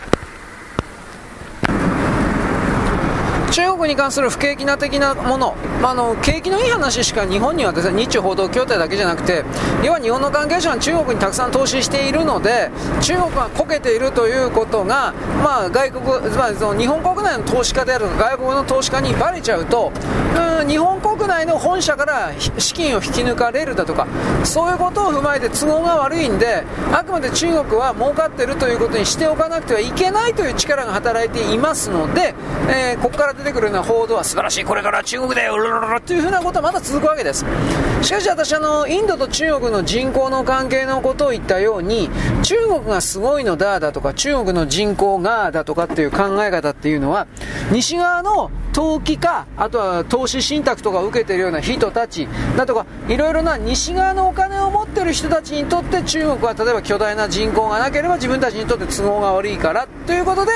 中国に関する不景気な的なもの、まあ、あの景気のいい話しか日本にはです、ね、日中報道協定だけじゃなくて要は日本の関係者は中国にたくさん投資しているので中国がこけているということが、まあ、外国、まあ、その日本国内の投資家である外国の投資家にばれちゃうとうん日本国内の本社から資金を引き抜かれるだとかそういうことを踏まえて都合が悪いんであくまで中国は儲かっているということにしておかなくてはいけないという力が働いていますので、えー、ここから出出てくるような報道は素晴らしい、これから中国だよ、というふうなことはまだ続くわけです。しかし私あの、インドと中国の人口の関係のことを言ったように、中国がすごいのだだとか、中国の人口がだとかっていう考え方っていうのは、西側の投機か、あとは投資信託とかを受けてるような人たちだとか、いろいろな西側のお金を持ってる人たちにとって中国は例えば巨大な人口がなければ自分たちにとって都合が悪いからということで、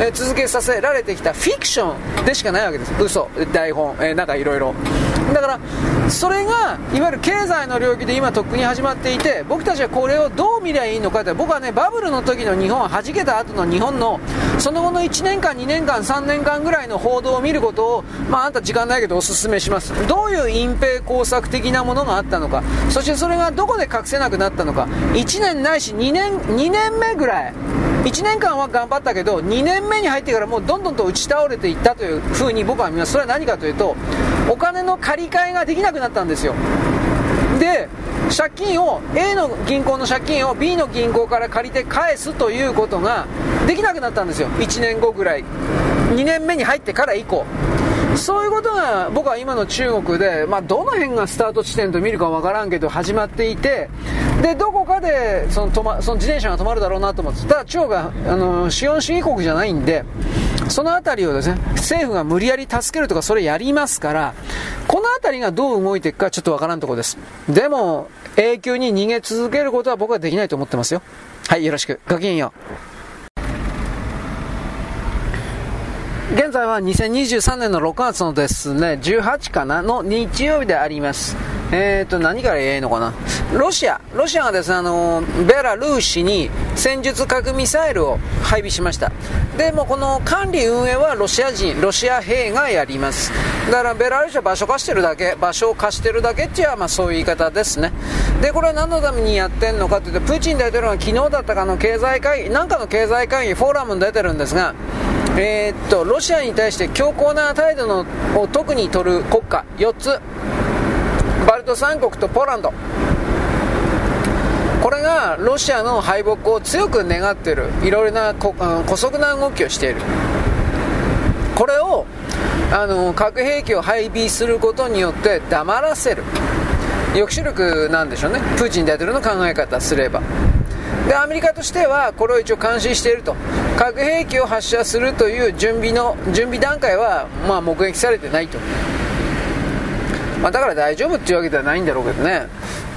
えー、続けさせられてきたフィクションでしかないわけです。嘘、台本、えー、なんかいろいろ。だから、それが、いわゆる経済の領域で今とっくに始まっていて、僕たちはこれをどう見りゃいいのかって、僕はね、バブルの時の日本は、弾けた後の日本の、その後の1年間、2年間、3年間ぐらいの報道を見ることを、まあ、あんた時間ないけどお勧めします。どういう隠蔽工作的なものがあったのか、そしてそれがどこで隠せなくなったのか、1年ないし2年、2年目ぐらい、1年間は頑張ったけど、2年目に入ってからもうどんどんと打ち倒れていったというふうに僕は見ます。それは何かというと、お金の借り換えができなくなったんですよ。で、借金を A の銀行の借金を B の銀行から借りて返すということができなくなったんですよ。1年後ぐらい。2年目に入ってから以降。そういうことが僕は今の中国で、まあ、どの辺がスタート地点と見るかわからんけど始まっていて、で、どこかでその止、ま、その自転車が止まるだろうなと思って、ただ中国があの資本主義国じゃないんで、その辺りをですね、政府が無理やり助けるとかそれやりますから、この辺りがどう動いていくかちょっとわからんところです。でも、永久に逃げ続けることは僕はできないと思ってますよ。はい、よろしく。ごきげんよう。現在は2023年の6月のですね、18かなの日曜日であります。えーと、何から言えのかな。ロシア、ロシアがですね、あの、ベラルーシに戦術核ミサイルを配備しました。で、もこの管理運営はロシア人、ロシア兵がやります。だからベラルーシは場所貸してるだけ、場所を貸してるだけっていうのは、まあそういう言い方ですね。で、これは何のためにやってんのかというと、プーチン大統領が昨日だったかの経済会議、なんかの経済会議、フォーラムに出てるんですが、えー、っとロシアに対して強硬な態度のを特に取る国家4つ。バルト三国とポーランド。これがロシアの敗北を強く願っているいろいろな姑息な動きをしている。これをあの核兵器を配備することによって黙らせる。抑止力なんでしょうね。プーチン大統領の考え方すれば。でアメリカとしてはこれを一応監視していると。核兵器を発射するという準備の準備段階は、まあ、目撃されてないと、まあ、だから大丈夫っていうわけではないんだろうけどね。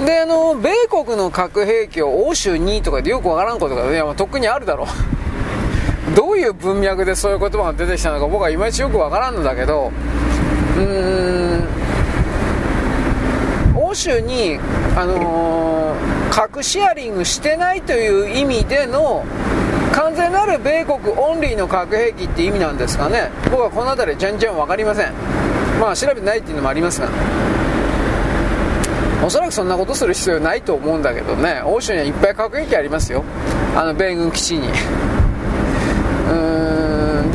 であの米国の核兵器を欧州にとかでよくわからんことが、いや、まあ、とっくにあるだろう。どういう文脈でそういう言葉が出てきたのか僕はいまいちよくわからんのだけどうーん欧州に、あのー、核シェアリングしてないという意味での完全なる米国オンリーの核兵器って意味なんですかね。僕はこの辺り全然分かりません。まあ調べてないっていうのもありますが。おそらくそんなことする必要ないと思うんだけどね。欧州にはいっぱい核兵器ありますよ。あの米軍基地に。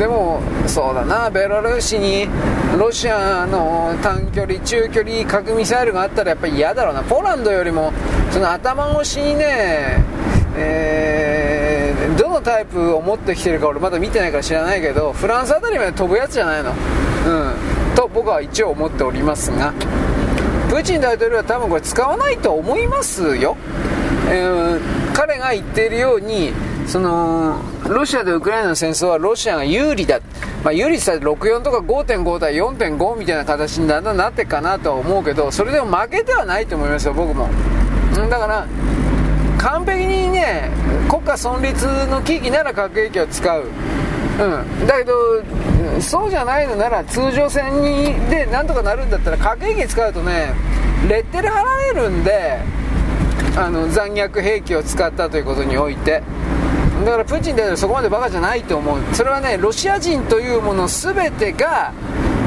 でもそうだなベラルーシにロシアの短距離中距離核ミサイルがあったらやっぱり嫌だろうな。ポーランドよりもその頭越しにねえー、どのタイプを持ってきてるか俺まだ見てないから知らないけどフランスあたりまで飛ぶやつじゃないの。うん。と僕は一応思っておりますが。プーチン大統領は多分これ使わないと思いますよ、えー、彼が言っているようにそのロシアとウクライナの戦争はロシアが有利だ、まあ、有利さ64とか5.5対4.5みたいな形にだんだんなっていくかなとは思うけどそれでも負けてはないと思いますよ僕も。だから完璧にね国家存立の危機なら核兵器を使う、うん、だけどそうじゃないのなら通常戦にでなんとかなるんだったら核兵器使うとねレッテル貼られるんであの残虐兵器を使ったということにおいて。だからプーチン大統領そこまでバカじゃないと思う。それはねロシア人というもの全てが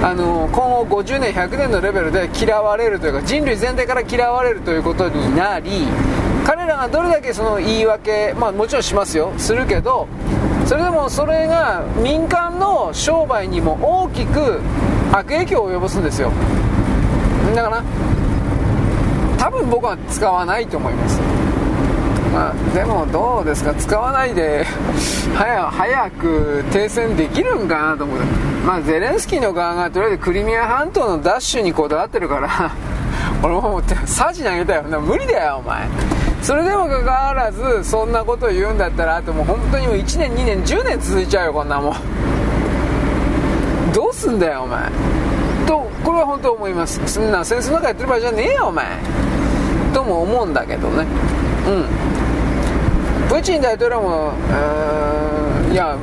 あの今後50年100年のレベルで嫌われるというか人類全体から嫌われるということになり彼らがどれだけその言い訳、まあ、もちろんしますよ。するけどそれでもそれが民間の商売にも大きく悪影響を及ぼすんですよ。だから多分僕は使わないと思います。まあ、でもどうですか？使わないで早早く停戦できるんかなと思う。まあゼレンスキーの側がとりあえずクリミア半島のダッシュにこだわってるから俺も思ってサジ投げたよ。な無理だよお前。それでもかかわらずそんなこと言うんだったらあともう本当にもう1年2年10年続いちゃうよこんなもん。どうすんだよお前。とこれは本当思います。そんな戦争なんかやってる場合じゃねえよお前。とも思うんだけどね。うん。プーチン大統領も、いや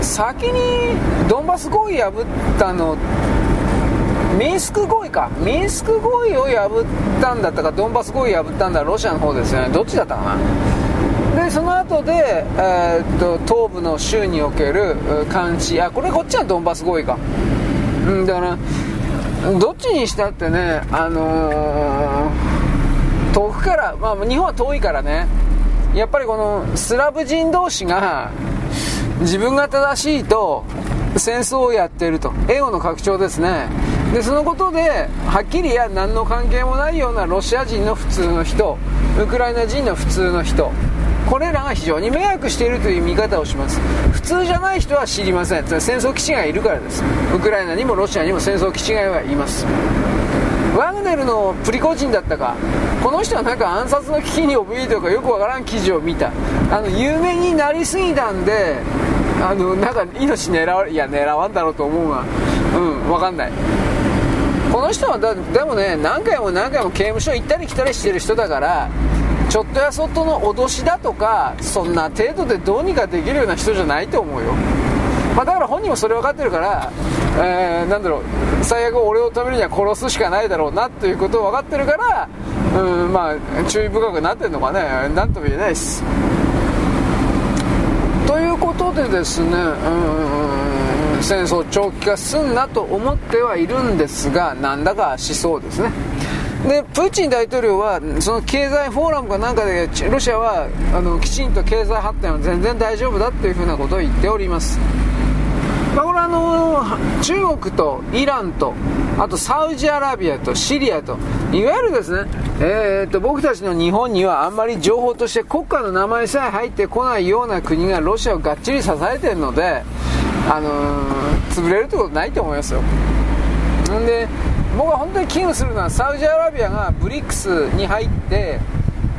先にドンバス合意破ったのミンスク合意か。ミンスク合意を破ったんだったかドンバス合意破ったんだロシアの方ですよね。どっちだったかな。でその後で、えー、っと東部の州における監視あこれこっちはドンバス合意か。うんだからどっちにしたってねあのー、遠くから、まあ、日本は遠いからね。やっぱりこのスラブ人同士が自分が正しいと戦争をやっていると。エゴの拡張ですね。でそのことではっきりや何の関係もないようなロシア人の普通の人ウクライナ人の普通の人。これらが非常に迷惑しているという見方をします。普通じゃない人は知りません。戦争基地がいるからです。ウクライナにもロシアにも戦争基地がいます。ワグネルのプリコジンだったか。この人はなんか暗殺の危機に怯えとかよくわからん記事を見た。あの有名になりすぎたんであのなんか命狙われいや狙わんだろうと思うがうんわかんない。この人はだでもね何回も何回も刑務所行ったり来たりしてる人だからちょっとやそっとの脅しだとかそんな程度でどうにかできるような人じゃないと思うよ。まあ、だから本人もそれ分かってるから、えー、なんだろう最悪俺を止めるには殺すしかないだろうなということを分かってるから、うん、まあ注意深くなってるのかね。何とも言えないです。ということでですね、うん、戦争長期化すんなと思ってはいるんですがなんだかしそうですね。でプーチン大統領はその経済フォーラムかなんかでロシアはあのきちんと経済発展は全然大丈夫だっていうふなことを言っております、これあの中国とイランとあとサウジアラビアとシリアといわゆるですね、えー、と僕たちの日本にはあんまり情報として国家の名前さえ入ってこないような国がロシアをがっちり支えているので、あのー、潰れるってことないと思いますよ。んで僕は本当に危惧するのはサウジアラビアがブリックスに入って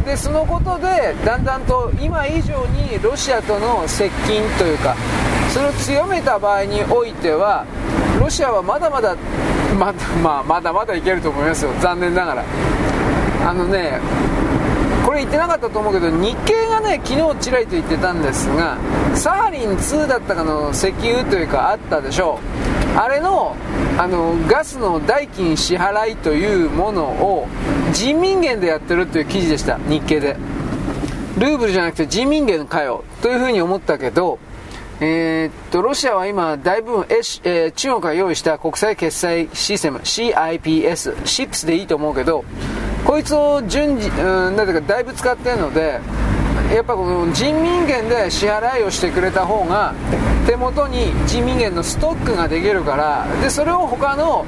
でそのことでだんだんと今以上にロシアとの接近というかそれを強めた場合においてはロシアはまだまだままあ、まだまだいけると思いますよ。残念ながら。あのねこれ言ってなかったと思うけど日経がね昨日ちらりと言ってたんですがサハリン2だったかの石油というかあったでしょう。あれのあのガスの代金支払いというものを人民元でやってるという記事でした。日経で。ルーブルじゃなくて人民元かよ。というふうに思ったけどえー、っと、ロシアは今、大部分、えー、中国が用意した国際決済システム、CIPS、SIPS でいいと思うけど、こいつを順次、うん、なんていうか、だいぶ使ってるので、やっぱこの人民元で支払いをしてくれた方が、手元に人民元のストックができるから、で、それを他の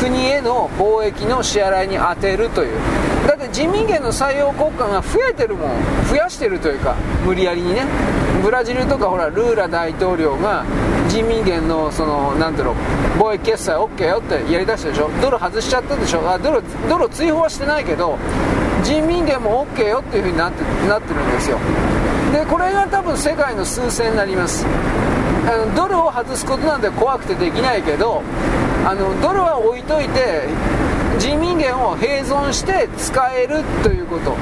国への貿易の支払いに充てるという。だって人民元の採用国家が増えてるもん増やしてるというか無理やりにねブラジルとかほらルーラ大統領が人民元のそのなんていうの貿易決済 OK よってやりだしたでしょ。ドル外しちゃったでしょ。あドルドル追放はしてないけど人民元も OK よっていうふうになってなってるんですよ。でこれが多分世界の数勢になります。あのドルを外すことなんて怖くてできないけどあのドルは置いといて人民元を併存して使えるということ。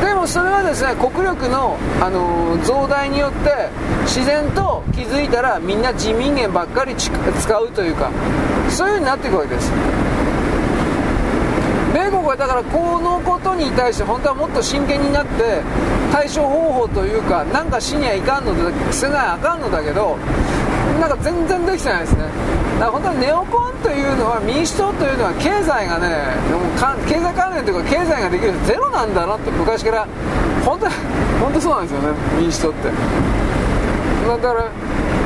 でもそれはですね国力の、あのー、増大によって自然と気づいたらみんな人民元ばっかり使うというかそういう風になっていくわけです。米国はだからこのことに対して本当はもっと真剣になって対処方法というかなんかしにはいかんのでせないあかんのだけどなんか全然できてないですね。だから本当にネオコンというのは民主党というのは経済がねでも経済関連というか経済ができるゼロなんだなって昔から本当本当そうなんですよね民主党って。だから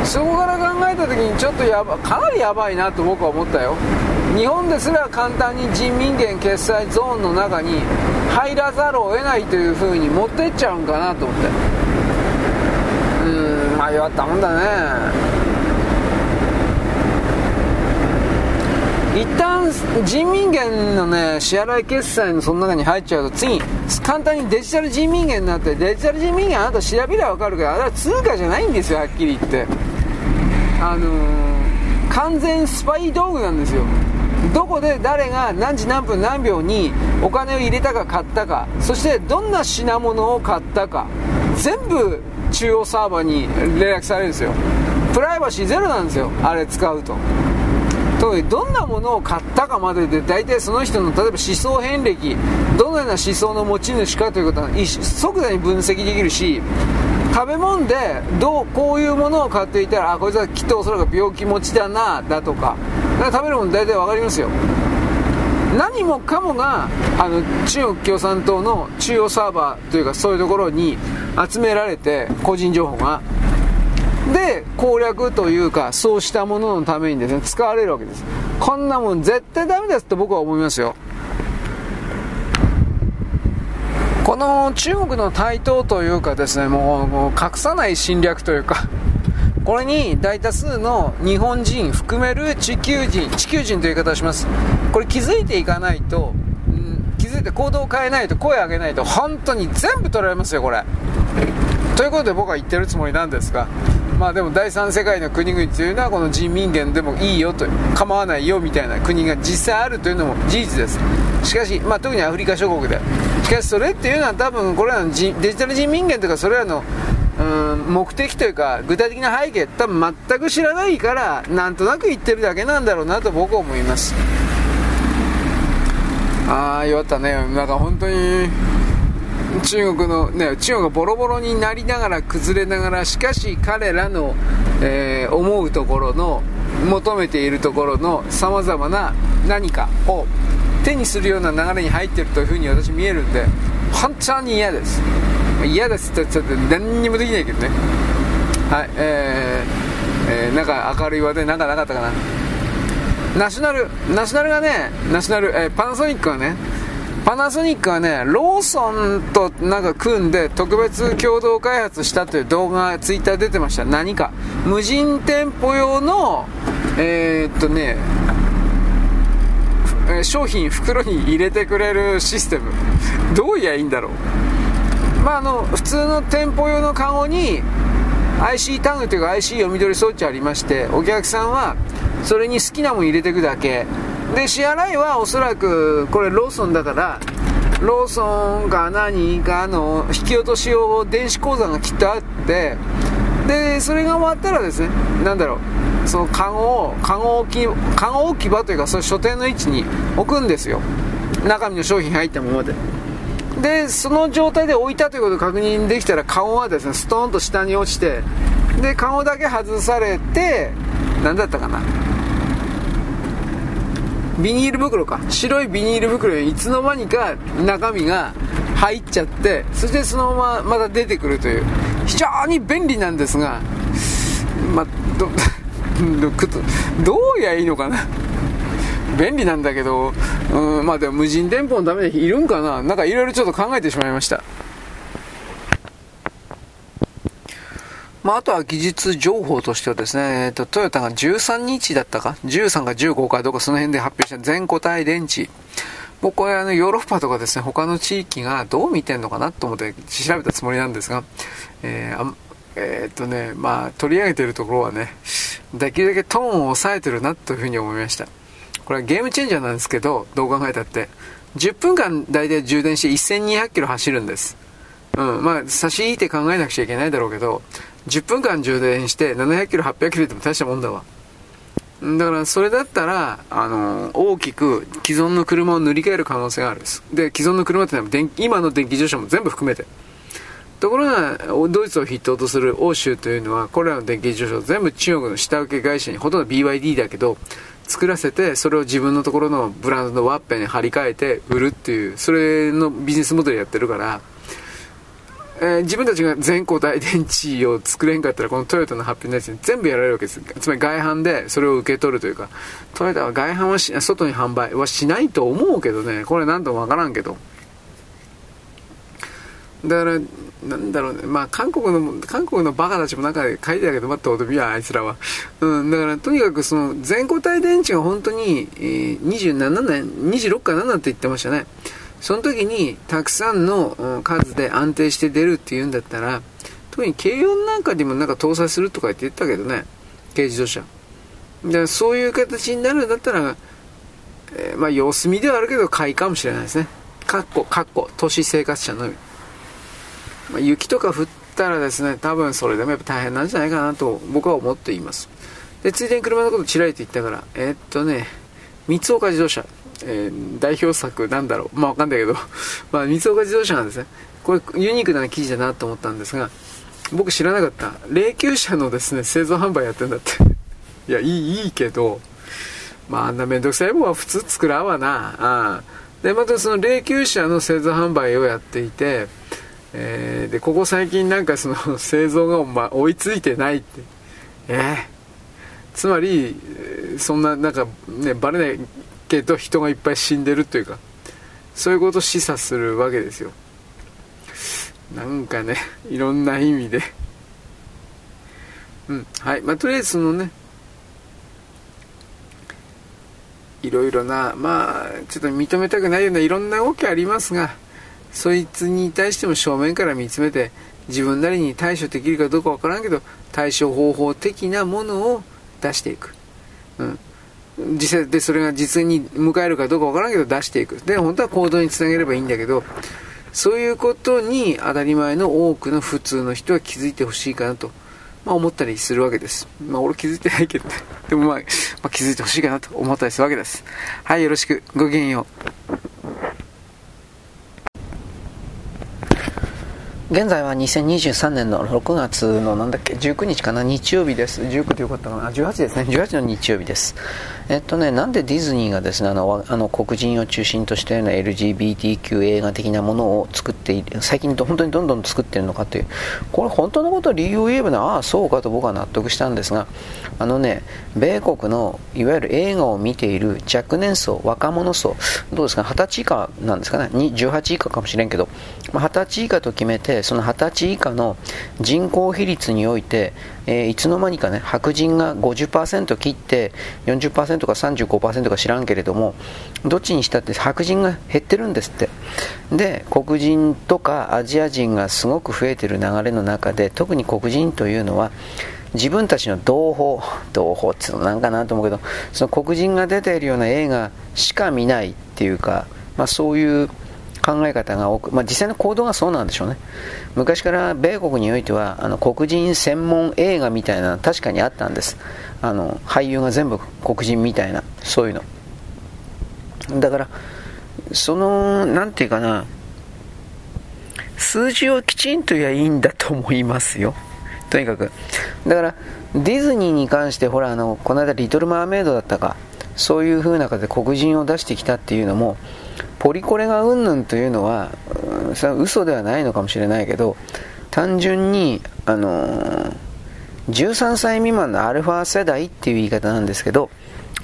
そこから考えた時にちょっとやばかなりやばいなと僕は思ったよ。日本ですら簡単に人民元決済ゾーンの中に入らざるを得ないという風に持ってっちゃうんかなと思って。うんまあ弱ったもんだね。一旦人民元のね支払い決済のその中に入っちゃうと次簡単にデジタル人民元になってデジタル人民元あなた調べりゃ分かるけどあれは通貨じゃないんですよはっきり言って。あのー、完全スパイ道具なんですよ。どこで誰が何時何分何秒にお金を入れたか買ったかそしてどんな品物を買ったか全部中央サーバーに連絡されるんですよ。プライバシーゼロなんですよあれ使うと。とどんなものを買ったかまでで大体その人の例えば思想遍歴どのような思想の持ち主かということは即座に分析できるし食べ物でどうこういうものを買っていたらあこいつはきっとおそらく病気持ちだなだとか。か食べるもの大体分かりますよ。何もかもがあの中国共産党の中央サーバーというかそういうところに集められて個人情報が。で攻略というかそうしたもののためにですね使われるわけです。こんなもん絶対ダメですって僕は思いますよ。この中国の台頭というかですねもう隠さない侵略というかこれに大多数の日本人含める地球人地球人という言い方をします。これ気づいていかないと、うん、気づいて行動を変えないと声を上げないと本当に全部取られますよこれ。ということで僕は言ってるつもりなんですがまあでも第三世界の国々というのはこの人民元でもいいよと構わないよみたいな国が実際あるというのも事実です。しかし、まあ、特にアフリカ諸国で。しかしそれっていうのは多分これらのデジタル人民元とかそれらのうん目的というか具体的な背景多分全く知らないからなんとなく言ってるだけなんだろうなと僕は思います。ああ弱ったね。なんか本当に中国の、ね、中国がボロボロになりながら崩れながらしかし彼らの、えー、思うところの求めているところのさまざまな何かを手にするような流れに入っているというふうに私見えるんで本当に嫌です。嫌ですってちょっと何にもできないけどね。はいえー、えー、なんか明るい話題なんかなかったかな。ナショナルナショナルがねナショナル、えー、パナソニックはねパナソニックはね、ローソンとなんか組んで特別共同開発したという動画がツイッター出てました。何か。無人店舗用の、えー、っとね、商品袋に入れてくれるシステム。どういやいいんだろう。まあ、あの、普通の店舗用のカゴに IC タグというか IC 読み取り装置ありまして、お客さんはそれに好きなもん入れていくだけ。で支払いはおそらくこれローソンだからローソンか何かの引き落とし用電子口座がきっとあってでそれが終わったらですね何だろうそのカゴをカゴ置きカゴ置き場というかその書店の位置に置くんですよ。中身の商品入ったままで。でその状態で置いたということを確認できたらカゴはですねストーンと下に落ちてでカゴだけ外されて何だったかな。ビニール袋か。白いビニール袋にいつの間にか中身が入っちゃってそしてそのまままた出てくるという。非常に便利なんですがまあど どうやいいのかな。便利なんだけど、うん、まあでも無人店舗のためにいるんかな。なんかいろいろちょっと考えてしまいました。まあ、あとは技術情報としてはですね、えっと、トヨタが13日だったか ?13 か15かどうかその辺で発表した全固体電池。僕はあのヨーロッパとかですね、他の地域がどう見てんのかなと思って調べたつもりなんですが、えー、えー、っとね、まあ、取り上げてるところはね、できるだけトーンを抑えてるなというふうに思いました。これはゲームチェンジャーなんですけど、どう考えたって。10分間大体充電して1200キロ走るんです。うん。まあ、差し引いて考えなくちゃいけないだろうけど、10分間充電して700キロ、800キロでも大したもんだわ。だからそれだったら、あの、大きく既存の車を塗り替える可能性があるんです。で、既存の車ってのは電今の電気自動車も全部含めて。ところが、ドイツを筆頭とする欧州というのは、これらの電気自動車を全部中国の下請け会社に、ほとんど BYD だけど、作らせて、それを自分のところのブランドのワッペンに貼り替えて売るっていう、それのビジネスモデルやってるから、えー、自分たちが全固体電池を作れんかったら、このトヨタの発表のやつに全部やられるわけです。つまり外販でそれを受け取るというか、トヨタは外販はし、外に販売はしないと思うけどね、これ何ともわからんけど。だから、なんだろうね、まあ、韓国の、韓国のバカたちも中で書いてたけど、また、おとびや、あいつらは。うん、だから、とにかく、その、全固体電池が本当に、えー、27年、26か7って言ってましたね。その時に、たくさんの数で安定して出るっていうんだったら、特に軽音なんかにもなんか搭載するとか言って言ったけどね、軽自動車。だからそういう形になるんだったら、えー、まあ様子見ではあるけど買いかもしれないですね。かっこ、かっこ、都市生活者のみ。まあ、雪とか降ったらですね、多分それでもやっぱ大変なんじゃないかなと僕は思っています。で、ついでに車のことちらりと言ったから、えー、っとね、三岡自動車、えー、代表作なんだろう、まあわかんないけど、まあ三岡自動車なんですね。これユニークな記事だなと思ったんですが、僕知らなかった。霊柩車のですね、製造販売やってんだって。いや、いい、いいけど、まああんなめんどくさいもんは普通作らんわな。あで、またその霊柩車の製造販売をやっていて、えー、でここ最近なんかその製造が、ま、追いついてないってえー、つまりそんななんかねバレないけど人がいっぱい死んでるというかそういうことを示唆するわけですよ。なんかねいろんな意味で。うんはい。まあとりあえずそのねいろいろなまあちょっと認めたくないようないろんな動きありますがそいつに対しても正面から見つめて自分なりに対処できるかどうかわからんけど対処方法的なものを出していく、うん、実際でそれが実に迎えるかどうかわからんけど出していくで本当は行動につなげればいいんだけどそういうことに当たり前の多くの普通の人は気づいてほしいかなと、まあ、思ったりするわけです。まあ俺気づいてないけどね。でもまあ、まあ、気づいてほしいかなと思ったりするわけです。はい、よろしく。ごきげんよう。現在は2023年の6月のなんだっけ19日かな日曜日です。19でよかったかな18ですね。18の日曜日です。えっとねなんでディズニーがですねあのあの黒人を中心としたような LGBTQ 映画的なものを作っている最近本当にどんどん作っているのかというこれ本当のことを理由を言えばねああそうかと僕は納得したんですがあのね米国のいわゆる映画を見ている若年層若者層どうですか20歳以下なんですかね。18以下かもしれんけど、まあ、20歳以下と決めてその20歳以下の人口比率において、えー、いつの間にかね白人が50%切って40%か35%か知らんけれどもどっちにしたって白人が減ってるんですって。で黒人とかアジア人がすごく増えてる流れの中で特に黒人というのは自分たちの同胞同胞っていうのなんかなと思うけどその黒人が出ているような映画しか見ないっていうか、まあ、そういう考え方が多く、まあ、実際の行動がそうなんでしょうね。昔から米国においてはあの黒人専門映画みたいなの確かにあったんです。あの俳優が全部黒人みたいなそういうの。だからその何て言うかな数字をきちんと言えばいいんだと思いますよ。とにかく。だからディズニーに関してほらあのこの間リトル・マーメイドだったかそういう風な形で黒人を出してきたっていうのもポリコレがうんぬんというのは、うん、それは嘘ではないのかもしれないけど単純に、あのー、13歳未満のアルファ世代っていう言い方なんですけど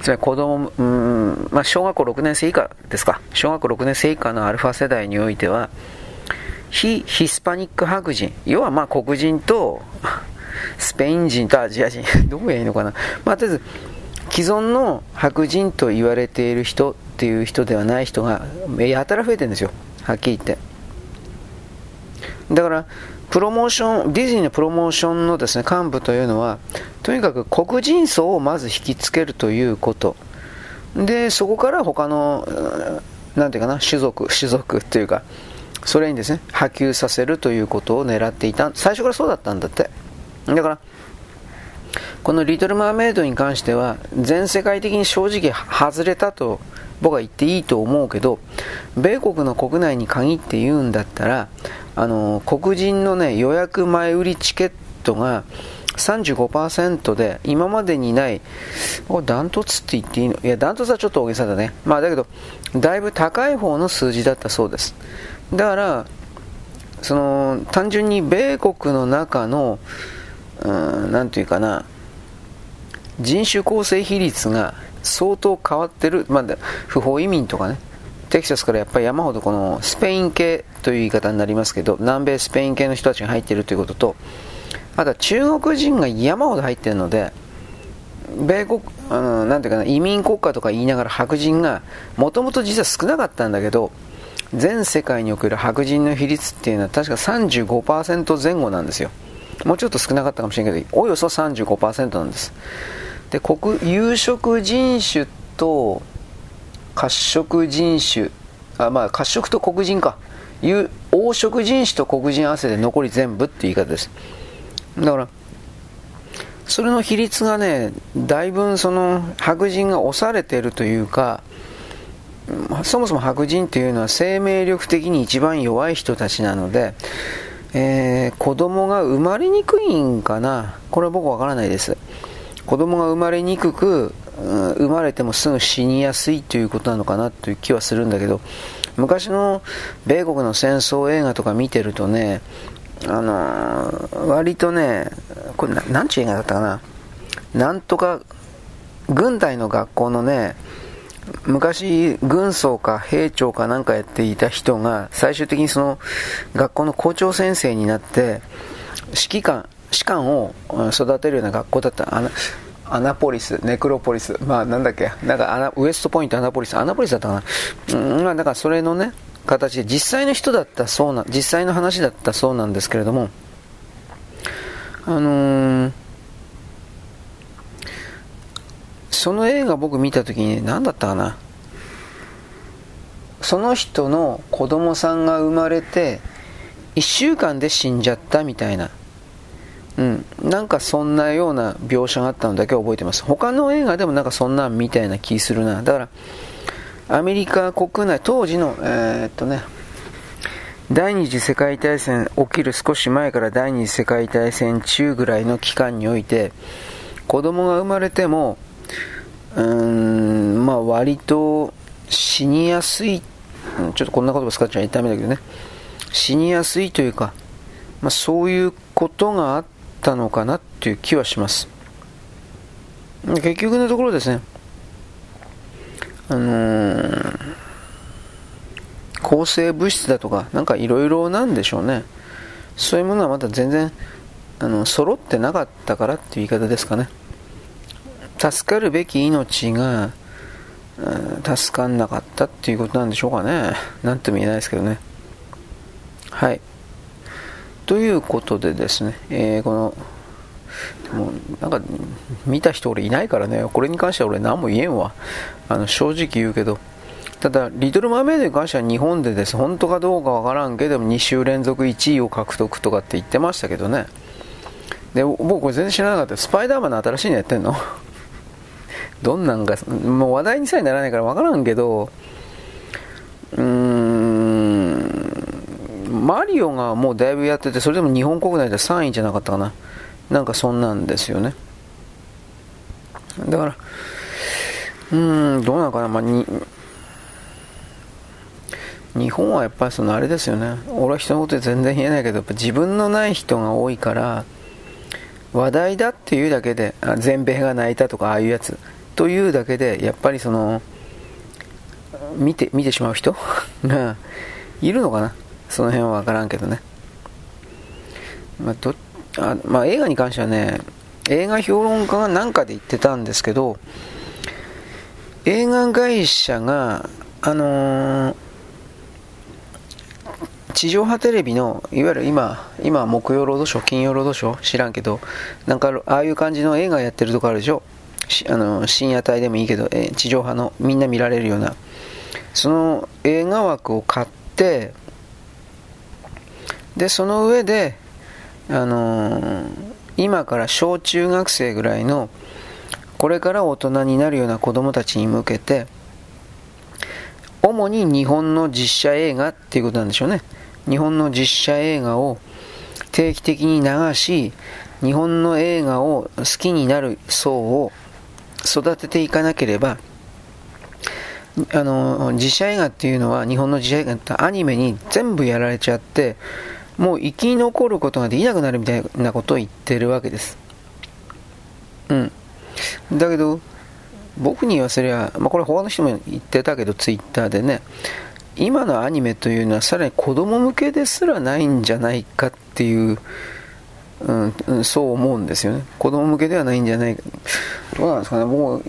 つまり子供、うんまあ、小学校6年生以下ですか。小学校6年生以下のアルファ世代においては非ヒスパニック白人要はまあ黒人とスペイン人とアジア人どうやいいのかな、まあ、とりあえず既存の白人と言われている人っていう人ではない人がやたら増えてるんですよはっきり言ってだからプロモーションディズニーのプロモーションのですね幹部というのはとにかく黒人層をまず引きつけるということでそこから他のなんていうかな、種族、種族っていうか、それにですね、波及させるということを狙っていた。最初からそうだったんだって。だから、このリトル・マーメイドに関しては、全世界的に正直外れたと僕は言っていいと思うけど、米国の国内に限って言うんだったら、あの、黒人のね、予約前売りチケットが、35%で今までにない、これダントツって言っていいの？いや、ダントツはちょっと大げさだね。まあだけど、だいぶ高い方の数字だったそうです。だから、その、単純に米国の中の、うん、なんていうかな、人種構成比率が相当変わってる、まあ、不法移民とかね、テキサスからやっぱり山ほどこのスペイン系という言い方になりますけど、南米スペイン系の人たちが入っているということと、あとは中国人が山ほど入っているので、米国、あのなんていうかな、移民国家とか言いながら白人が、もともと実は少なかったんだけど、全世界における白人の比率っていうのは確か35%前後なんですよ。もうちょっと少なかったかもしれないけど、およそ35%なんです。で、国、有色人種と褐色人種、あ、まあ、褐色と黒人か。いう黄色人種と黒人合わせて残り全部っていう言い方です。だから、それの比率がね、だいぶその白人が押されてるというか、そもそも白人っていうのは生命力的に一番弱い人たちなので、えー、子供が生まれにくいんかなこれは僕わからないです。子供が生まれにくく、生まれてもすぐ死にやすいということなのかなという気はするんだけど、昔の米国の戦争映画とか見てるとね、あのー、割とね、これな、なんちゅう映画だったかな。なんとか、軍隊の学校のね、昔、軍曹か兵長かなんかやっていた人が、最終的にその、学校の校長先生になって、指揮官、士官を育てるような学校だった。あのアナポリス、ネクロポリス、まあなんだっけ、なんかアナウエストポイント、アナポリス、アナポリスだったかな。うん、まあだからそれのね、形で実際の人だったそうな、実際の話だったそうなんですけれども、あのー、その映画僕見た時に、ね、何だったかな。その人の子供さんが生まれて、1週間で死んじゃったみたいな。うん、なんかそんなような描写があったのだけ覚えてます。他の映画でもなんかそんなんみたいな気するな。だから、アメリカ国内、当時の、えー、っとね、第二次世界大戦起きる少し前から第二次世界大戦中ぐらいの期間において、子供が生まれても、うーん、まあ割と死にやすい、ちょっとこんな言葉使っちゃいダメだけどね、死にやすいというか、まあそういうことがあったのかなっていう気はします。結局のところですね、あのー、抗生物質だとか、なんかいろいろなんでしょうね。そういうものはまだ全然、あの、揃ってなかったからっていう言い方ですかね。助かるべき命が、助かんなかったっていうことなんでしょうかね。なんとも言えないですけどね。はい。ということでですね、えー、この、もうなんか見た人俺いないからね、これに関しては俺何も言えんわ。あの正直言うけど。ただ、リトル・マーメイドに関しては日本でです。本当かどうかわからんけど、2週連続1位を獲得とかって言ってましたけどね。で、僕これ全然知らなかった。スパイダーマンの新しいのやってんの？どんなんか、もう話題にさえならないからわからんけど、うーん、マリオがもうだいぶやってて、それでも日本国内で3位じゃなかったかな。なんかそんなんですよね。だから、うん、どうなのかな、まあ、に、日本はやっぱりそのあれですよね。俺は人のこと全然言えないけど、やっぱ自分のない人が多いから、話題だっていうだけで、全米が泣いたとか、ああいうやつ、というだけで、やっぱりその、見て、見てしまう人がいるのかな。その辺はわからんけどね。まあ、どあまあ、映画に関してはね、映画評論家が何かで言ってたんですけど、映画会社が、あのー、地上波テレビの、いわゆる今、今、木曜ロードショー、金曜ロードショー知らんけど、なんか、ああいう感じの映画やってるとこあるでしょ？あの深夜帯でもいいけど、え、地上波のみんな見られるような、その映画枠を買ってでその上であのー、今から小中学生ぐらいのこれから大人になるような子供たちに向けて主に日本の実写映画っていうことなんでしょうね。日本の実写映画を定期的に流し日本の映画を好きになる層を育てていかなければあの実写映画っていうのは日本の実写映画ってアニメに全部やられちゃってもう生き残ることができなくなるみたいなことを言ってるわけですうんだけど僕に言わせりゃ、まあ、これ他の人も言ってたけどツイッターでね今のアニメというのはさらに子供向けですらないんじゃないかっていううん、そう思うんですよね。子供向けではないんじゃないか。どうなんですかね、もう、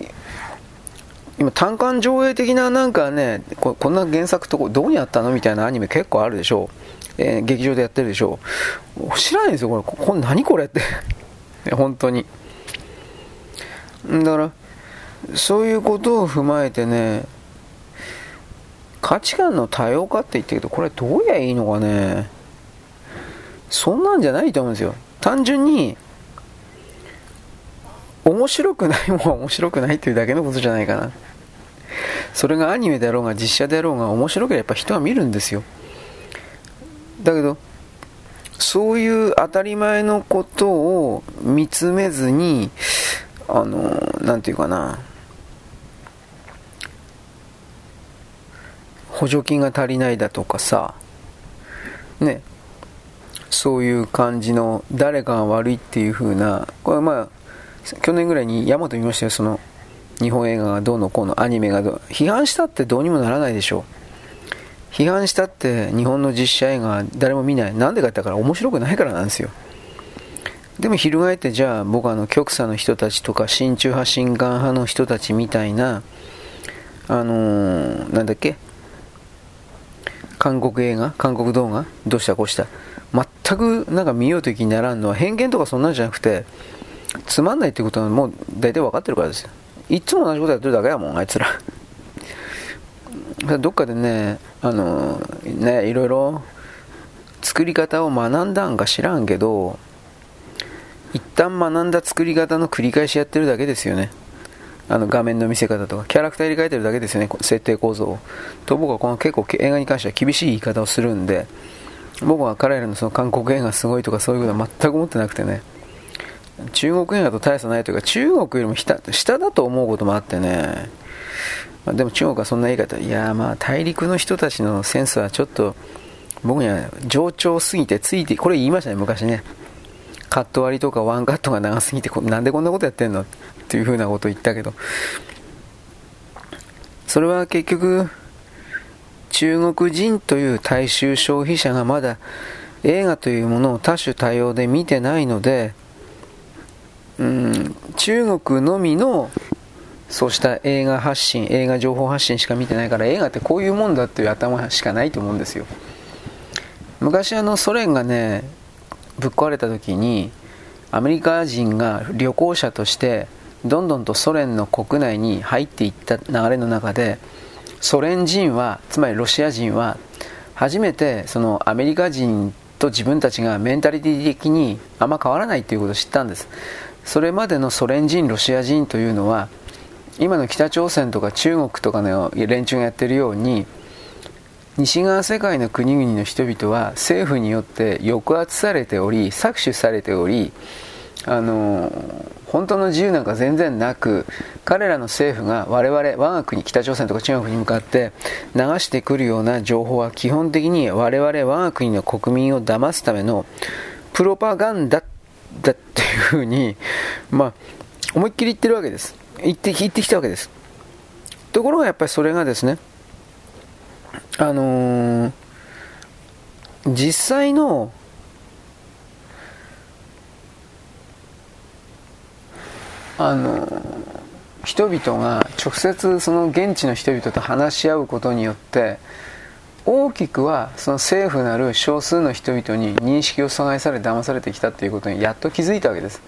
今、単館上映的ななんかね、こんな原作とこどこにあったの？みたいなアニメ結構あるでしょう。えー、劇場でやってるでしょ。知らないんですよ、これ。これ何これって。本当に。だから、そういうことを踏まえてね、価値観の多様化って言ってるけど、これどうやいいのかね。そんなんじゃないと思うんですよ。単純に面白くないもんは面白くないというだけのことじゃないかなそれがアニメであろうが実写であろうが面白ければやっぱ人は見るんですよだけどそういう当たり前のことを見つめずにあの何て言うかな。補助金が足りないだとかさ。ね。そういう感じの誰かが悪いっていう風なこれまあ去年ぐらいにヤマト見ましたよその日本映画がどうのこうのアニメがどう批判したってどうにもならないでしょ。う批判したって日本の実写映画誰も見ない。なんでかって言ったら面白くないからなんですよ。でも翻ってじゃあ僕あの極左の人たちとか親中派新韓派の人たちみたいなあのー、なんだっけ？韓国映画？韓国動画？どうしたこうした？全くなんか見ようという気にならんのは偏見とかそんなんじゃなくてつまんないってことはもう大体分かってるからですよ。いつも同じことやってるだけやもんあいつら。どっかでねあのねいろいろ作り方を学んだんか知らんけど一旦学んだ作り方の繰り返しやってるだけですよね。あの画面の見せ方とかキャラクター入れ替えてるだけですよね設定構造を。と僕はこの結構映画に関しては厳しい言い方をするんで僕は彼らのその韓国映画すごいとかそういうことは全く思ってなくてね。中国映画と大差ないというか中国よりも下下だと思うこともあってね、まあ、でも中国はそんな言い方いやまあ大陸の人たちのセンスはちょっと僕には上長すぎてついてこれ言いましたね昔ね。カット割りとかワンカットが長すぎてなんでこんなことやってんのっていうふうなこと言ったけど。それは結局中国人という大衆消費者がまだ映画というものを多種多様で見てないので、うん、中国のみのそうした映画発信、映画情報発信しか見てないから映画ってこういうもんだっていう頭しかないと思うんですよ。昔あのソ連がね、ぶっ壊れた時にアメリカ人が旅行者としてどんどんとソ連の国内に入っていった流れの中でソ連人はつまりロシア人は初めてそのアメリカ人と自分たちがメンタリティ的にあんま変わらないということを知ったんですそれまでのソ連人ロシア人というのは今の北朝鮮とか中国とかの連中がやってるように西側世界の国々の人々は政府によって抑圧されており搾取されておりあの本当の自由なんか全然なく彼らの政府が我々我が国北朝鮮とか中国に向かって流してくるような情報は基本的に我々我が国の国民を騙すためのプロパガンダだっていうふうに、まあ、思いっきり言ってるわけです。言って言ってきたわけです。ところがやっぱりそれがですねあのー、実際のあの人々が直接その現地の人々と話し合うことによって大きくはその政府なる少数の人々に認識を阻害され騙されてきたということにやっと気づいたわけです。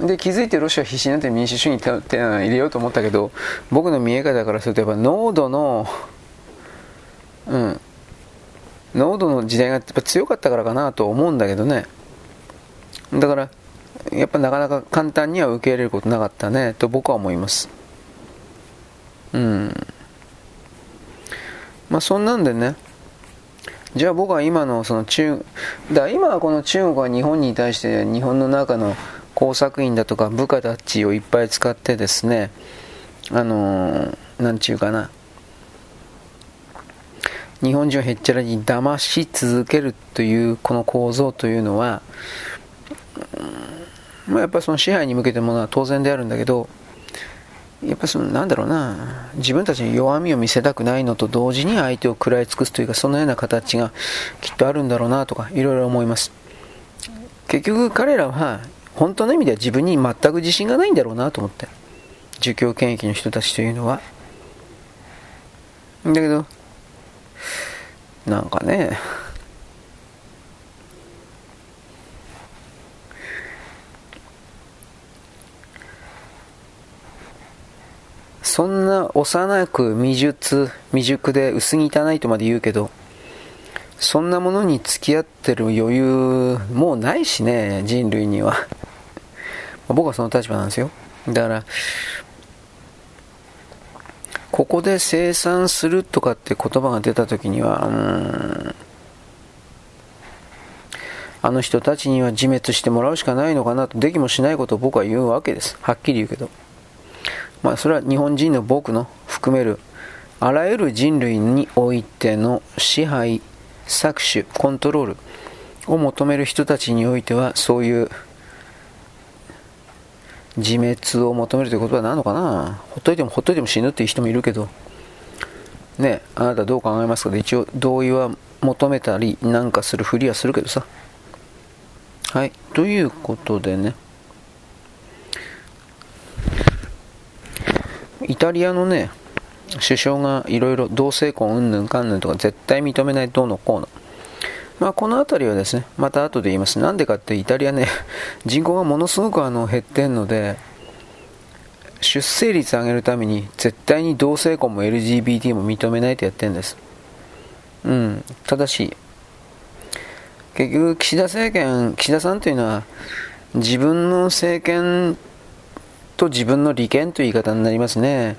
で気づいてロシアは必死になって民主主義に手を入れようと思ったけど僕の見え方からするとやっぱ濃度のうん。濃度の時代がやっぱ強かったからかなと思うんだけどね。だからやっぱなかなか簡単には受け入れることなかったねと僕は思います。うん。まあそんなんでね。じゃあ僕は今のその中だ今はこの中国は日本に対して日本の中の工作員だとか部下たちをいっぱい使ってですねあのなんちゅうかな。日本人をへっちゃらに騙し続けるというこの構造というのは、まあ、やっぱその支配に向けてものは当然であるんだけどやっぱそのなんだろうな自分たちに弱みを見せたくないのと同時に相手を食らい尽くすというかそのような形がきっとあるんだろうなとかいろいろ思います。結局彼らは本当の意味では自分に全く自信がないんだろうなと思って。儒教権益の人たちというのは。だけどなんかね。そんな幼く未熟、未熟で薄汚いとまで言うけど、そんなものに付き合ってる余裕もうないしね、人類には。僕はその立場なんですよ。だから、ここで生産するとかって言葉が出た時には、うん、あの人たちには自滅してもらうしかないのかなと、できもしないことを僕は言うわけです。はっきり言うけど。まあ、それは日本人の僕の含めるあらゆる人類においての支配、搾取、コントロールを求める人たちにおいてはそういう自滅を求めるということは何のかな？ほっといてもほっといても死ぬっていう人もいるけど。ねあなたどう考えますか？で一応同意は求めたりなんかするふりはするけどさ。はいということでね。イタリアのね、首相がいろいろ同性婚うんぬんかんぬんとか絶対認めないどうのこうの。まあ、この辺りはですね、また後で言います。なんでかってイタリアね、人口がものすごくあの減ってんので、出生率上げるために絶対に同性婚も LGBT も認めないとやってるんです。うん、ただし、結局岸田政権、岸田さんというのは自分の政権と自分の利権という言い方になりますね。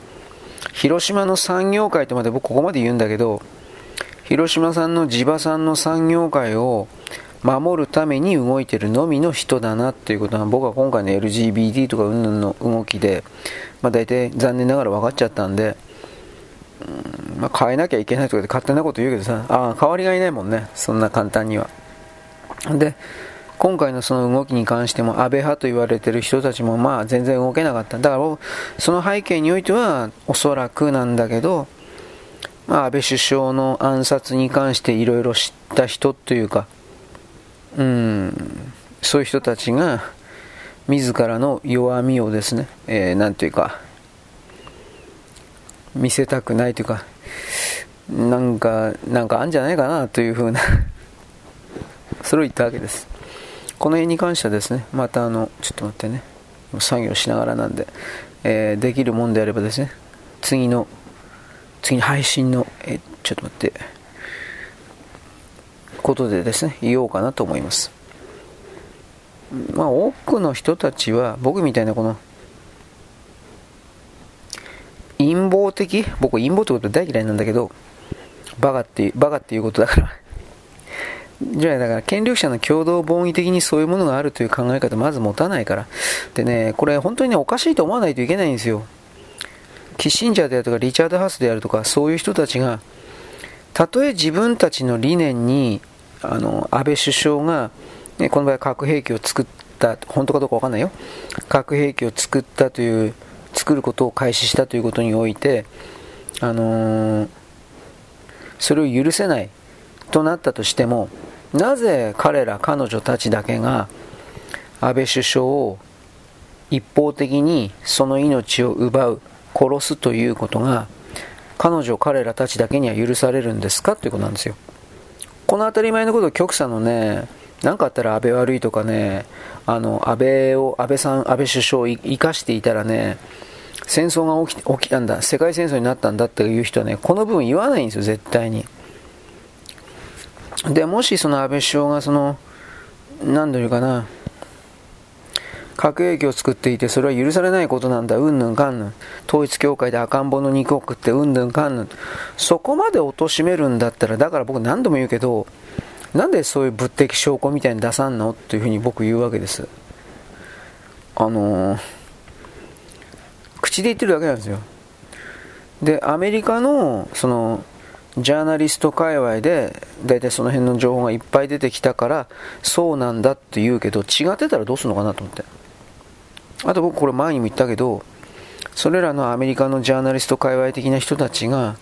広島の産業界とまで僕ここまで言うんだけど、広島産の地場産の産業界を守るために動いてるのみの人だなっていうことは僕は今回の LGBT とかうんぬんの動きで、まあ、大体残念ながら分かっちゃったんで、うんまあ、変えなきゃいけないとかで勝手なこと言うけどさああ代わりがいないもんねそんな簡単には。で今回のその動きに関しても安倍派と言われている人たちもまあ全然動けなかった。だからその背景においてはおそらくなんだけど、まあ、安倍首相の暗殺に関していろいろ知った人というか、うん、そういう人たちが自らの弱みをですね、えー、なんていうか、見せたくないというか、なんか、なんかあるんじゃないかなというふうな それを言ったわけです。この辺に関してはですね、またあの、ちょっと待ってね、作業しながらなんで、えー、できるもんであればですね、次の、次の配信の、えー、ちょっと待って、ことでですね、言おうかなと思います。まあ、多くの人たちは、僕みたいなこの、陰謀的？僕陰謀ってこと大嫌いなんだけど、バカっていう、バカっていうことだから。じゃあだから権力者の共同凡意的にそういうものがあるという考え方まず持たないから。でね、これ本当にね、おかしいと思わないといけないんですよ。キッシンジャーであるとか、リチャード・ハスであるとか、そういう人たちが、たとえ自分たちの理念に、あの、安倍首相が、ね、この場合核兵器を作った、本当かどうかわかんないよ。核兵器を作ったという、作ることを開始したということにおいて、あのー、それを許せないとなったとしても、なぜ彼ら彼女たちだけが安倍首相を一方的にその命を奪う殺すということが彼女彼らたちだけには許されるんですかということなんですよこの当たり前のことを極左のね何かあったら安倍悪いとかね、あの、安倍を、安倍さん、安倍首相を生かしていたらね、戦争が起き起きたんだ、世界戦争になったんだっていう人はね、この部分言わないんですよ、絶対に。で、もしその安倍首相がその、何というかな、核兵器を作っていて、それは許されないことなんだ、うんぬんかんぬん。統一教会で赤ん坊の肉を食って、うんぬんかんぬん。そこまで貶めるんだったら、だから僕何度も言うけど、なんでそういう物的証拠みたいに出さんのっていうふうに僕言うわけです。あのー、口で言ってるだけなんですよ。で、アメリカの、その、ジャーナリスト界隈で、大体その辺の情報がいっぱい出てきたから、そうなんだって言うけど、違ってたらどうするのかなと思って。あと僕これ前にも言ったけど、それらのアメリカのジャーナリスト界隈的な人たちが、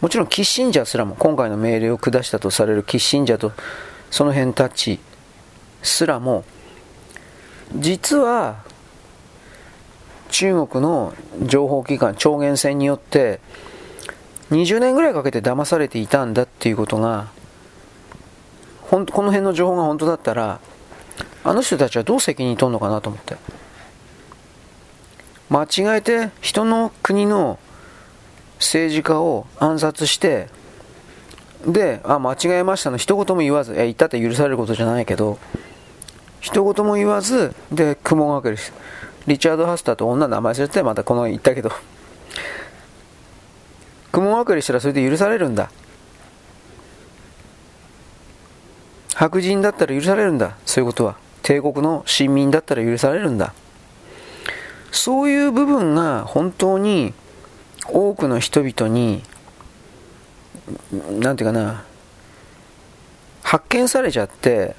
もちろんキッシンジャーすらも、今回の命令を下したとされるキッシンジャーとその辺たちすらも、実は中国の情報機関、超限戦によって、20年ぐらいかけて騙されていたんだっていうことが、ほんこの辺の情報が本当だったら、あの人たちはどう責任取るのかなと思って。間違えて人の国の政治家を暗殺して、で、あ、間違えましたの一言も言わず、いや、言ったって許されることじゃないけど、一言も言わず、で、雲隠れして、リチャード・ハスターと女の名前忘れてまたこの言ったけど、雲隠れしたらそれで許されるんだ。白人だったら許されるんだ。そういうことは。帝国の市民だったら許されるんだ。そういう部分が本当に多くの人々に、なんていうかな、発見されちゃって、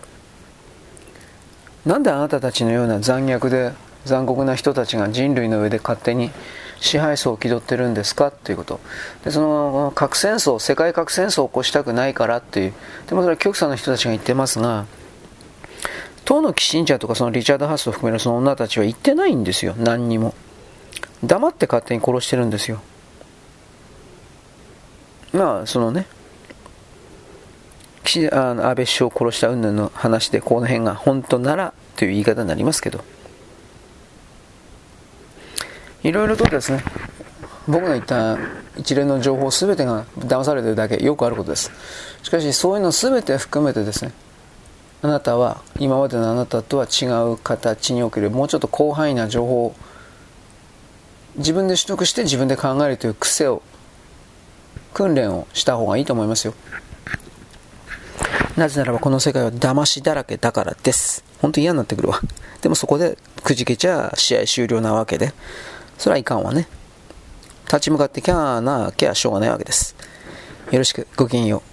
なんであなたたちのような残虐で残酷な人たちが人類の上で勝手に支配層を気取ってるんですかっていうこと。で、その核戦争、世界核戦争を起こしたくないからっていう、でもそれは極左の人たちが言ってますが、当のキシンジャーとかそのリチャード・ハースを含めるその女たちは言ってないんですよ、何にも。黙って勝手に殺してるんですよ。まあ、そのね、岸あの安倍首相を殺した云々の話で、この辺が本当ならという言い方になりますけど、いろいろとですね、僕の言った一連の情報全てが騙されてるだけ、よくあることです。しかし、そういうの全て含めてですね、あなたは今までのあなたとは違う形におけるもうちょっと広範囲な情報を自分で取得して自分で考えるという癖を訓練をした方がいいと思いますよ。なぜならばこの世界は騙しだらけだからです。本当嫌になってくるわ。でもそこでくじけちゃ試合終了なわけで。それはいかんわね。立ち向かってキャーなきゃしょうがないわけです。よろしく。ごきげんよう。